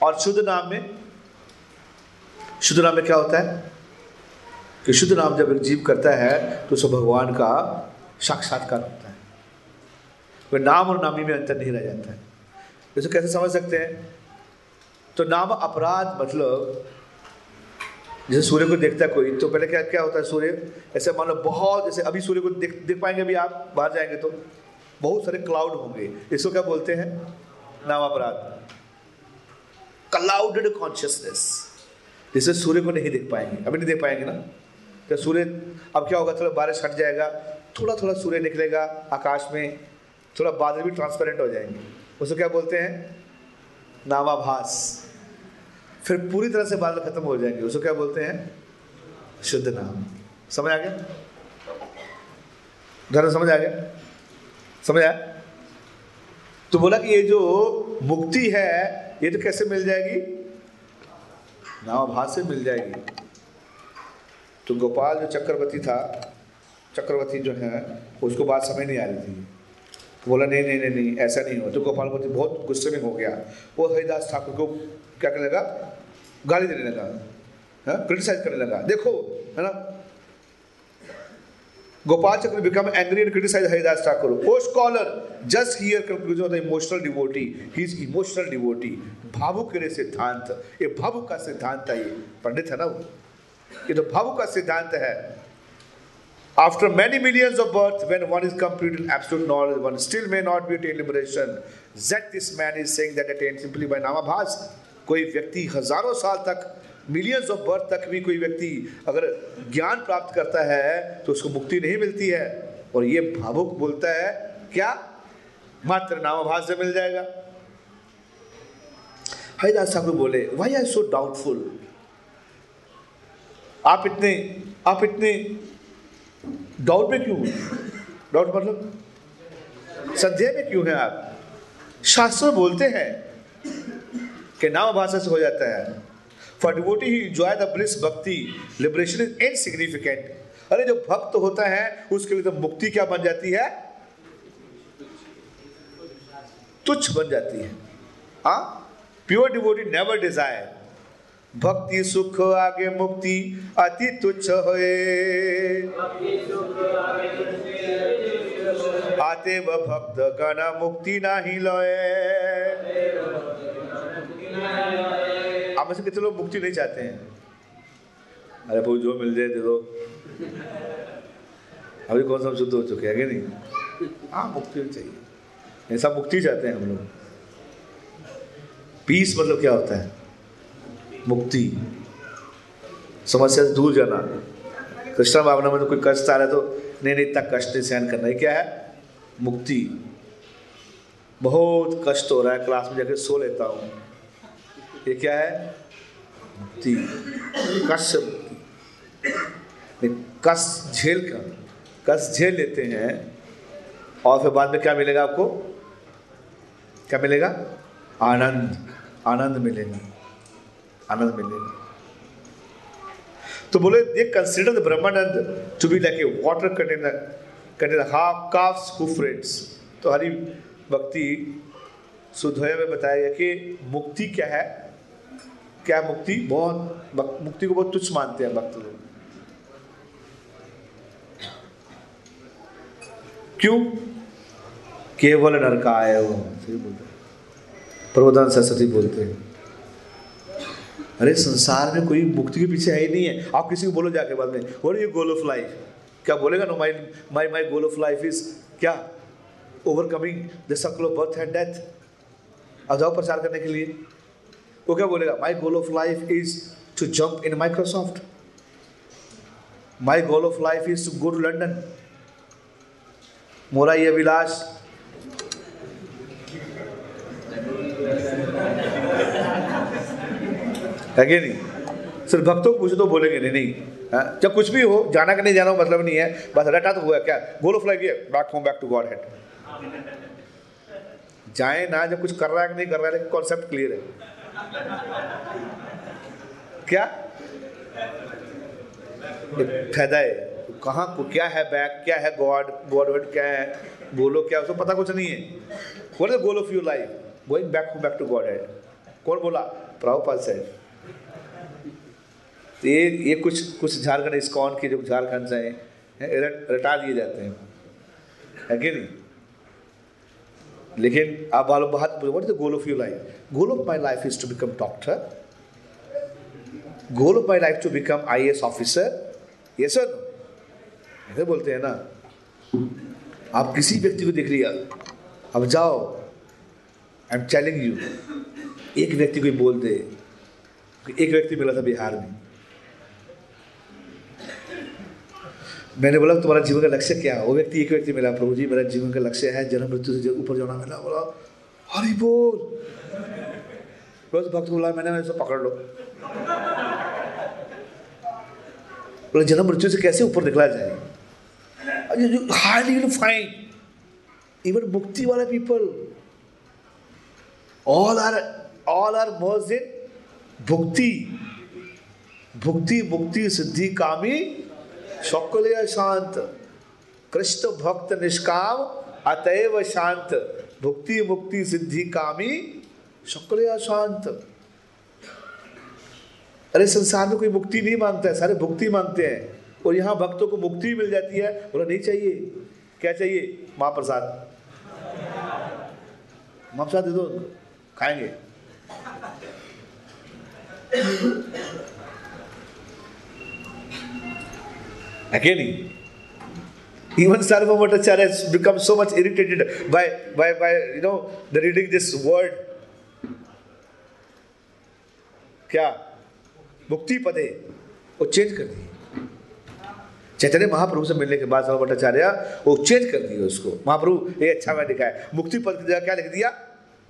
और शुद्ध नाम में, शुद्ध नाम में क्या होता है कि शुद्ध नाम जब एक जीव करता है तो उसे भगवान का साक्षात्कार होता है। वह नाम और नामी में अंतर नहीं रह जाता है। इसे कैसे समझ सकते हैं? तो नाम अपराध मतलब जैसे सूर्य को देखता है कोई तो पहले क्या क्या होता है सूर्य? ऐसे मान लो बहुत, जैसे अभी सूर्य को देख देख पाएँगे अभी आप, बाहर जाएँगे तो बहुत सारे क्लाउड होंगे। इसको क्या बोलते हैं? नाम अपराध। क्लाउडेड कॉन्शियसनेस जिसे सूर्य को नहीं देख पाएँगे। अभी नहीं देख पाएँगे ना? तो सूर्य, अब क्या होगा? थोड़ा बारिश हट जाएगा, थोड़ा थोड़ा सूर्य निकलेगा आकाश में, थोड़ा बादल भी ट्रांसपेरेंट हो जाएँगे। उसको क्या बोलते हैं? नामाभास फिर पूरी तरह से बाल खत्म हो जाएँगे। उसको क्या बोलते हैं? शुद्ध नाम। समझ आ गया? धर्म समझ आ गया? समझ आया? तो बोला कि ये जो मुक्ति है, ये तो कैसे मिल जाएगी? नामाभास से मिल जाएगी। तो गोपाल जो चक्रवर्ती था, चक्रवर्ती जो है, उसको बात समझ नहीं आ रही थी। बोला, नहीं नहीं नहीं नहीं, ऐसा नहीं हो तो गोपालपति बहुत गुस्से में हो गया। वो हरिदास ठाकुर को क्या करने लगा? गाली देने लगा क्रिटिसाइज करने लगा। देखो, है ना? Gopal Chakra become angry and criticise Haridas Thakur. O scholar just hear conclusion emotional devotee he is emotional devotee भावुक के सिद्धांत। ये भावुक का सिद्धांत है ये। पंडित है ना वो? ये तो भावुक का सिद्धांत है। After many millions of births, when one is complete in absolute knowledge, one still may not be attained liberation. That this man is saying that attained simply by namabhas. कोई व्यक्ति हज़ारों साल तक मिलियंस ऑफ़ बर्थ तक भी कोई व्यक्ति अगर ज्ञान प्राप्त करता है तो उसको मुक्ति नहीं मिलती है और ये भावुक बोलता है क्या मात्र नामाभास से मिल जाएगा हरिदास ठाकुर बोले वाई आर सो डाउटफुल आप इतने आप इतने डाउट में क्यों डाउट मतलब? संदेह में क्यों है आप? शास्त्र बोलते हैं कि नाम भाषा से हो जाता है। For devotee he enjoy the bliss bhakti liberation is insignificant अरे जो भक्त होता है, उसके लिए तो मुक्ति क्या बन जाती है? तुच्छ बन जाती है। हाँ? प्योर डिवोटी नेवर डिज़ायर भक्ति सुख आगे मुक्ति अति तुच्छ होए। आते व भक्त गण मुक्ति नाही आप में से कितने लोग मुक्ति नहीं चाहते हैं? अरे भाई, जो मिल जाए दे दो। अभी कौन सा शुद्ध हो चुके हैं कि नहीं? हाँ मुक्ति चाहिए। ऐसा मुक्ति चाहते हैं हम लोग। पीस मतलब क्या होता है? मुक्ति। समस्या से दूर जाना। कृष्णा भावना में तो कोई कष्ट आ रहा है तो नहीं नहीं, इतना कष्ट नहीं सहन करना। है क्या है? मुक्ति। बहुत कष्ट हो रहा है। क्लास में जाकर सो लेता हूँ। ये क्या है? मुक्ति। कष्ट मुक्ति। कष्ट झेल कर, कष्ट झेल लेते हैं और फिर बाद में क्या मिलेगा आपको? क्या मिलेगा? आनंद। आनंद मिलेगा। आनंद मिलेगा। तो बोले they consider the brahmananda to be like a water container container half calf's who friends तो हरी भक्ति सुधोय में बताया गया कि मुक्ति क्या है? क्या मुक्ति? बहुत मुक्ति को बहुत तुच्छ मानते हैं भक्त लोग। क्यों? केवल नरकाय हो बोलते प्रबोधन सरस्वती बोलते हैं। अरे, संसार में कोई मुक्ति के पीछे है ही नहीं है। आप किसी को बोलो जाके बाद में what you goal of life क्या बोलेगा? No my my my goal of life is क्या? Overcoming the circle of birth and death अब जाओ प्रचार करने के लिए। वो क्या बोलेगा? My goal of life is to jump in Microsoft my goal of life is to go to London मोरा ये अभिलाष है कि नहीं? सिर्फ़ भक्तों को पूछो तो बोलेंगे नहीं नहीं। हाँ, जब कुछ भी हो जाना कि नहीं जाना मतलब नहीं है। बस रटा तो हुआ क्या? Goal of life back home back to Godhead जाए ना जब कुछ कर रहा है कि नहीं कर रहा है लेकिन कॉन्सेप्ट क्लियर है। क्या? फ़ायदा है। कहाँ क्या है बैक क्या है गॉड गॉड क्या है? बोलो क्या उसको पता कुछ नहीं है। What is goal of your life going back back to Godhead कौन बोला? प्रभुपाद से तो ये ये कुछ कुछ झारखंड इस्कॉन के जो झारखंड से हैं, रट- दिए जाते हैं। है कि नहीं? लेकिन आप वालों बात what is the goal of your life goal of my life is to become doctor goal of my life to become IAS officer ये सर ऐसे बोलते हैं ना। आप किसी व्यक्ति को देख लिया अब जाओ आई एम चैलेंज यू एक व्यक्ति को बोल दे एक व्यक्ति मिला था बिहार में। मैंने बोला, तुम्हारा जीवन का लक्ष्य क्या है? वो व्यक्ति, एक व्यक्ति मिला, प्रभु जी, मेरा जीवन का लक्ष्य है जन्म, मृत्यु से ऊपर जाना। मिला बोला, हरी बोल। बस भक्त बोला मैंने मैंने पकड़ लो। बोला, जन्म, मृत्यु से कैसे ऊपर निकला जाए? यू फाइंड इवन मुक्ति वाले people all are all are merged in भुक्ति भुक्ति मुक्ति, सिद्धि, कामी সকলে शांत कृष्ण भक्त निष्काम अतएव शांत भुक्ति मुक्ति सिद्धि कामी সকলে शांत अरे संसार में कोई मुक्ति नहीं मांगता है सारे भुक्ति मांगते हैं और यहाँ भक्तों को मुक्ति मिल जाती है बोला नहीं चाहिए क्या चाहिए महाप्रसाद महाप्रसाद दे दो उनको, खाएंगे Again, even Sarva Bhattacharya has become so much irritated by, by, by you know, the reading this word. क्या मुक्ति पदे वो चेंज कर दी चैतन्य महाप्रभु से मिलने के बाद सर्व भट्टाचार्य वो चेंज कर दिया उसको महाप्रभु ये अच्छा मैं लिखा है मुक्ति पद की जगह क्या लिख दिया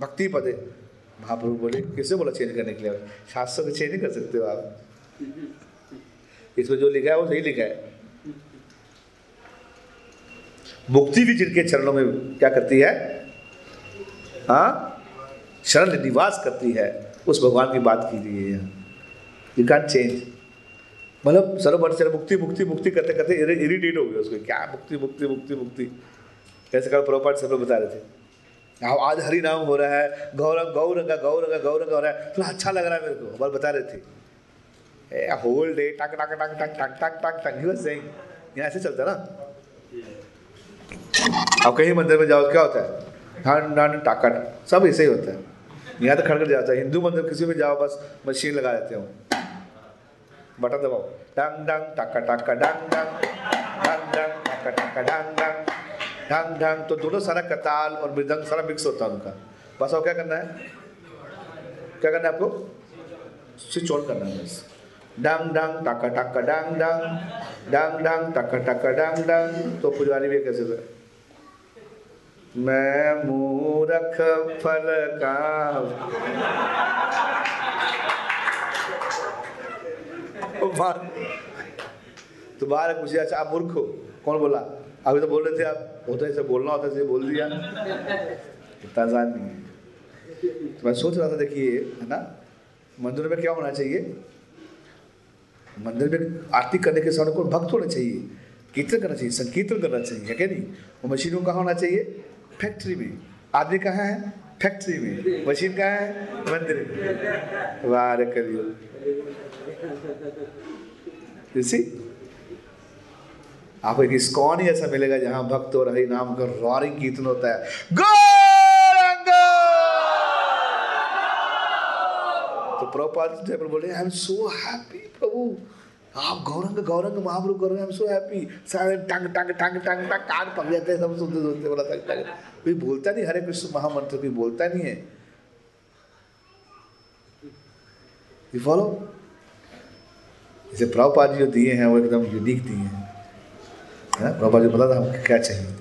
भक्ति पदे महाप्रभु बोले किसने बोला चेंज करने के लिए शास्त्र को चेंज नहीं कर सकते हो आप इसमें जो लिखा है वो सही लिखा है मुक्ति भी जिनके चरणों में क्या करती है? हाँ शरण निवास करती है। उस भगवान की बात की गई है। यू कैन चेंज मतलब सर्वभट चरण मुक्ति मुक्ति मुक्ति करते करते इरिटेट हो गया उसको। क्या मुक्ति मुक्ति मुक्ति मुक्ति? कैसे कल प्रोपाट सब बता रहे थे। अब आज हरि नाम हो रहा है। गौरंग गौरंगा गौरंगा गौरंगा हो रहा है। थोड़ा अच्छा लग रहा है मेरे को। बार बता रहे थे। होल डे ही ऐसे चलता ना? अब कहीं मंदिर में जाओ, क्या होता है? ठंड ठंड टाकट सब ऐसे ही होता है। यहाँ तो खड़कर जाता है। हिंदू मंदिर किसी में जाओ, बस मशीन लगा देते हो। बटन दबाओ। डंग डंग, टका टका, डंग डंग डंग डंग, टका टका, डंग डंग डंग डंग। तो दोनों सारा कताल और मृदंग सारा मिक्स होता है उनका। बस और क्या करना है? क्या करना है आपको? स्विच ऑन करना है बस। डंग डंग टका टका डंग डंग डंग डंग टका टका डंग डंग तो पुजारी भी कैसे था मैं मूरख फल का बार तुम्हारा कुछ अच्छा आप मूर्ख हो। कौन बोला? अभी तो बोल रहे थे आप। होता है ऐसे बोलना होता है बोल दिया। इतना आसान नहीं है। तो मैं सोच रहा था, देखिए, है ना? मंदिर में क्या होना चाहिए? मंदिर में आरती करने के समय को भक्त होना चाहिए, कीर्तन करना चाहिए, संकीर्तन करना चाहिए, है क्या नहीं? वो मशीन कहाँ होना चाहिए? फैक्ट्री में। आदमी कहाँ है? फैक्ट्री में। मशीन कहाँ है? मंदिर में। वाह करियो You आपको एक इस्कॉन ही ऐसा मिलेगा जहाँ भक्त और हरि नाम का रॉरिंग कीर्तन होता है। गौरंग तो प्रभुपाद जयपुर बोले आई एम सो हैप्पी प्रभु आप Gauranga Gauranga Mahaprabhu Gauranga I am so happy सारे टंग टंग टंग टंग टंग, कान पक जाते हैं, सब सुनते सुनते, बोला, टंग टंग। कोई बोलता नहीं, हरे कृष्ण महामंत्र कोई बोलता नहीं है। यू फॉलो जैसे प्रभुपाद जी दिए हैं, वो एकदम यूनिक दिए हैं। है प्रभुपाद जी पता था, हमको क्या चाहिए?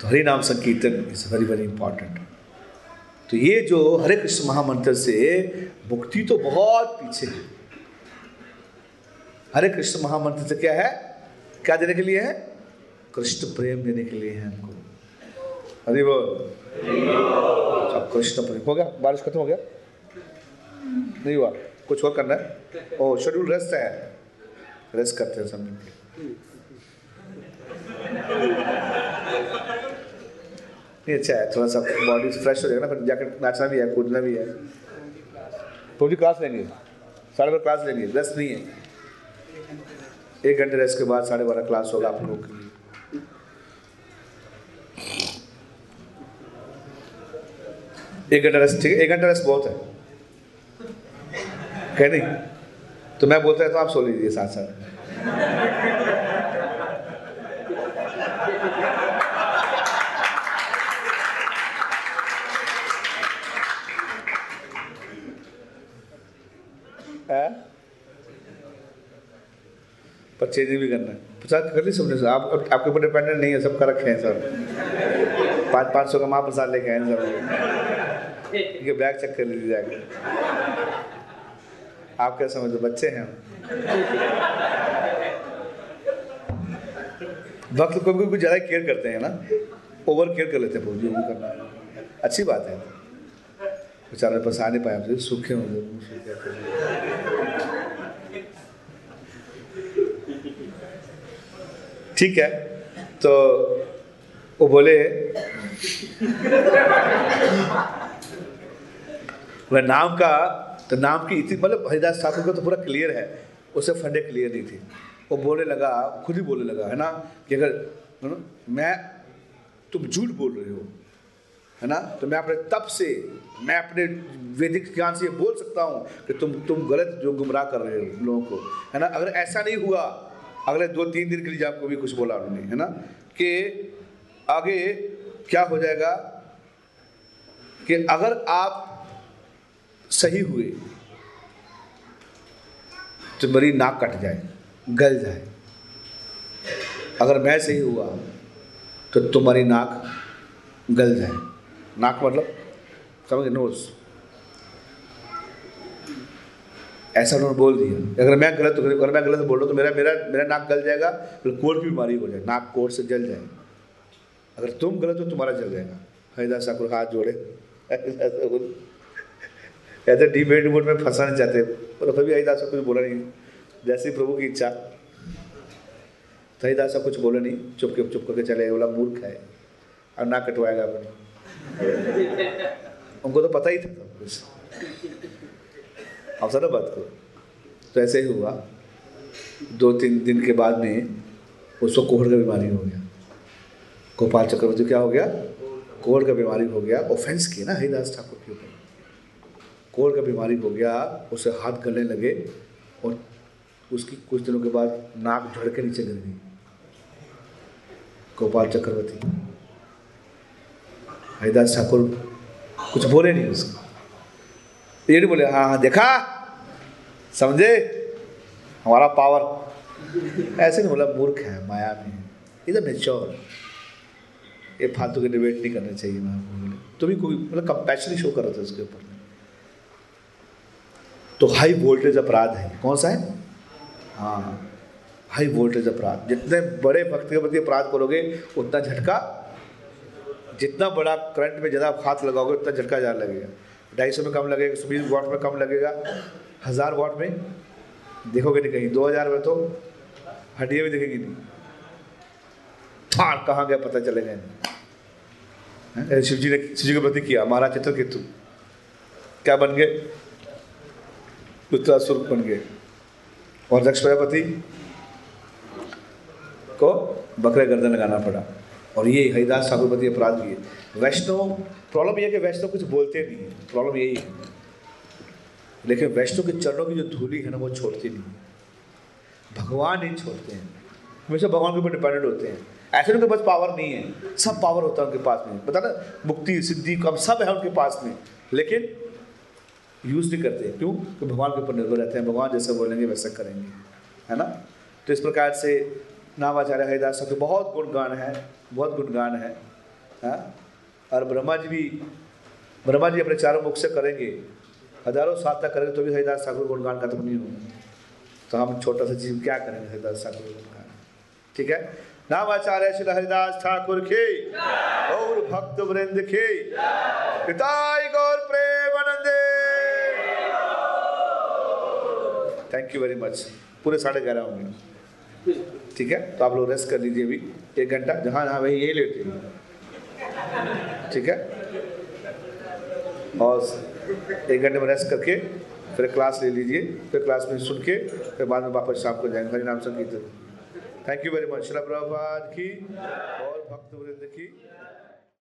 तो हरि नाम संकीर्तन इज़ वेरी वेरी इंपॉर्टेंट तो ये जो हरे कृष्ण महामंत्र से मुक्ति तो बहुत पीछे है। हरे कृष्ण महामंत्र से क्या है? क्या देने के लिए है? कृष्ण प्रेम देने के लिए है हमको। हरि बोल अच्छा, कृष्ण प्रेम। हो गया? बारिश खत्म हो गया? नहीं हुआ। कुछ और करना है? ओ शेड्यूल रेस्ट है। रेस्ट करते हैं सब मिलके। नहीं अच्छा है, थोड़ा सा बॉडी फ्रेश हो जाएगा ना, फिर जाकर नाचना भी है, कूदना भी है। तो भी क्लास लेंगे। साढ़े बारह क्लास लेंगे रेस्ट नहीं है। एक घंटे रेस्ट के बाद साढ़े बारह क्लास होगा आप लोगों के लिए। एक घंटा रेस्ट ठीक है, एक घंटा रेस्ट बहुत है। कह नहीं? तो मैं बोलता है तो आप सो लीजिए साथ साथ है परचेज भी करना है। पचास कर ली सबने आप आपके ऊपर डिपेंडेंट नहीं है, सब कर रखे हैं सर पाँच पाँच सौ का महाप्रसाद लेके आए हैं सब। ये बैग चेक कर लीजिए जाकर आप क्या समझो बच्चे हैं। हम वक्त को भी कुछ ज़्यादा केयर करते हैं ना। ओवर केयर कर लेते हैं जो भी करना। अच्छी बात है। बेचारे पसा नहीं पाए सूखे हो गए मुँह सूखे थे। ठीक है तो वो बोले वह नाम का तो नाम की इतनी मतलब हरिदास ठाकुर का तो पूरा क्लियर है, उसे फंडे क्लियर नहीं थी। वो बोलने लगा, खुद ही बोलने लगा, है ना, कि अगर मैं, तुम झूठ बोल रहे हो, है ना तो मैं अपने तप से, मैं अपने वैदिक ज्ञान से ये बोल सकता हूँ कि तुम तुम गलत, जो गुमराह कर रहे हो लोगों को, है ना, अगर ऐसा नहीं हुआ अगले दो तीन दिन के लिए आपको भी कुछ बोला उन्होंने, है ना? कि आगे क्या हो जाएगा कि अगर आप सही हुए तो मेरी नाक कट जाए, गल जाए। अगर मैं सही हुआ तो तुम्हारी नाक गल जाए। नाक मतलब समझ नोज़। ऐसा उन्होंने बोल दिया। अगर मैं गलत अगर मैं गलत बोल रहा हूँ तो मेरा मेरा मेरा नाक गल जाएगा, फिर कोट की बीमारी हो जाए नाक कोट से जल जाए अगर तुम गलत हो तुम्हारा जल जाएगा। हरिदास ठाकुर हाथ जोड़े। ऐसा डिबेट मोड में फंसाना चाहते पर कभी हरिदास को कुछ बोला नहीं। जैसी प्रभु की इच्छा तो हरिदास कुछ बोला नहीं। चुप के चुप करके चले बोला, मूर्ख है। और ना कटवाएगा अपने। उनको तो पता ही था कुछ। अब सर बात करो। तो ऐसे ही हुआ। दो तीन दिन के बाद में उसको कोहड़ का बीमारी हो गया। गोपाल चक्रवर्ती क्या हो गया? कोहड़ का बीमारी हो गया। ऑफेंस किया ना हरिदास ठाकुर के ऊपर। कोहड़ का बीमारी हो गया, उसे हाथ गलने लगे और उसकी कुछ दिनों के बाद नाक झड़ के नीचे गिर गई। गोपाल चक्रवर्ती। हरिदास ठाकुर कुछ बोले नहीं उसको। ये नहीं बोले हाँ हाँ देखा? समझे? हमारा पावर ऐसे नहीं बोला, मूर्ख है, माया में इधर मेच्योर ये फालतू के डिबेट नहीं करने चाहिए मैं आपको बोले तो भी कोई मतलब कंपैशन शो कर रहा था उसके ऊपर। तो हाई वोल्टेज अपराध है। कौन सा है? हाँ हाई वोल्टेज अपराध। जितने बड़े भक्त के प्रति अपराध करोगे, उतना झटका, जितना बड़ा करंट में ज़्यादा हाथ लगाओगे, उतना झटका ज़्यादा लगेगा। ढाई सौ में कम लगेगा सौ बीस वाट में कम लगेगा। हज़ार वाट में देखोगे नहीं कहीं, दो हज़ार में तो हड्डियाँ भी दिखेगी नहीं। फाड़ कहाँ गया पता चलेगा नहीं हैं? शिव जी ने, शिव जी के प्रति किया महाराज चित्रकेतु क्या बन गए? उत्तरासुर बन गए। और दक्ष प्रजापति को बकरे गर्दन लगाना पड़ा। और ये हरिदास ठाकुर प्रति अपराध है। वैष्णव प्रॉब्लम ये है कि वैष्णव कुछ बोलते नहीं। है प्रॉब्लम यही है। लेकिन वैष्णव के चरणों की जो धूली है ना, वो छोड़ती नहीं भगवान नहीं छोड़ते हैं। हमेशा भगवान के ऊपर डिपेंडेंट होते हैं। ऐसे उनके पास पावर नहीं है। सब पावर होता है उनके पास में। पता ना, मुक्ति, सिद्धि कम सब है उनके पास में। लेकिन यूज़ नहीं करते। क्यों? कि भगवान के ऊपर निर्भर रहते हैं। भगवान जैसे बोलेंगे, वैसा करेंगे। है ना? तो इस प्रकार से नामाचार्य हरिदास के बहुत गुणगान है, बहुत गुणगान है हाँ? और ब्रह्मा जी भी ब्रह्मा जी अपने चारों मुख से करेंगे, हज़ारों तक करेंगे तो भी हरिदास ठाकुर गुणगान खत्म नहीं होगा। तो हम छोटा सा चीज़ क्या करेंगे, हरिदास ठाकुर का ठीक है? नाम आचार्य श्री हरिदास ठाकुर के, और भक्त वृंद के, पिताई गौर प्रेमानंदे थैंक यू वेरी मच पूरे साढ़े ग्यारह होंगे। ठीक है? तो आप लोग रेस्ट कर लीजिए अभी। एक घंटा। जहाँ जहाँ वही, यही लेट ठीक है? और एक घंटे में रेस्ट करके फिर क्लास ले लीजिए। फिर क्लास में सुन के, फिर बाद में वापस शाम को जाएँगे। हरिनाम संगीत। थैंक यू वेरी मच श्रभ की और भक्त वृंद की।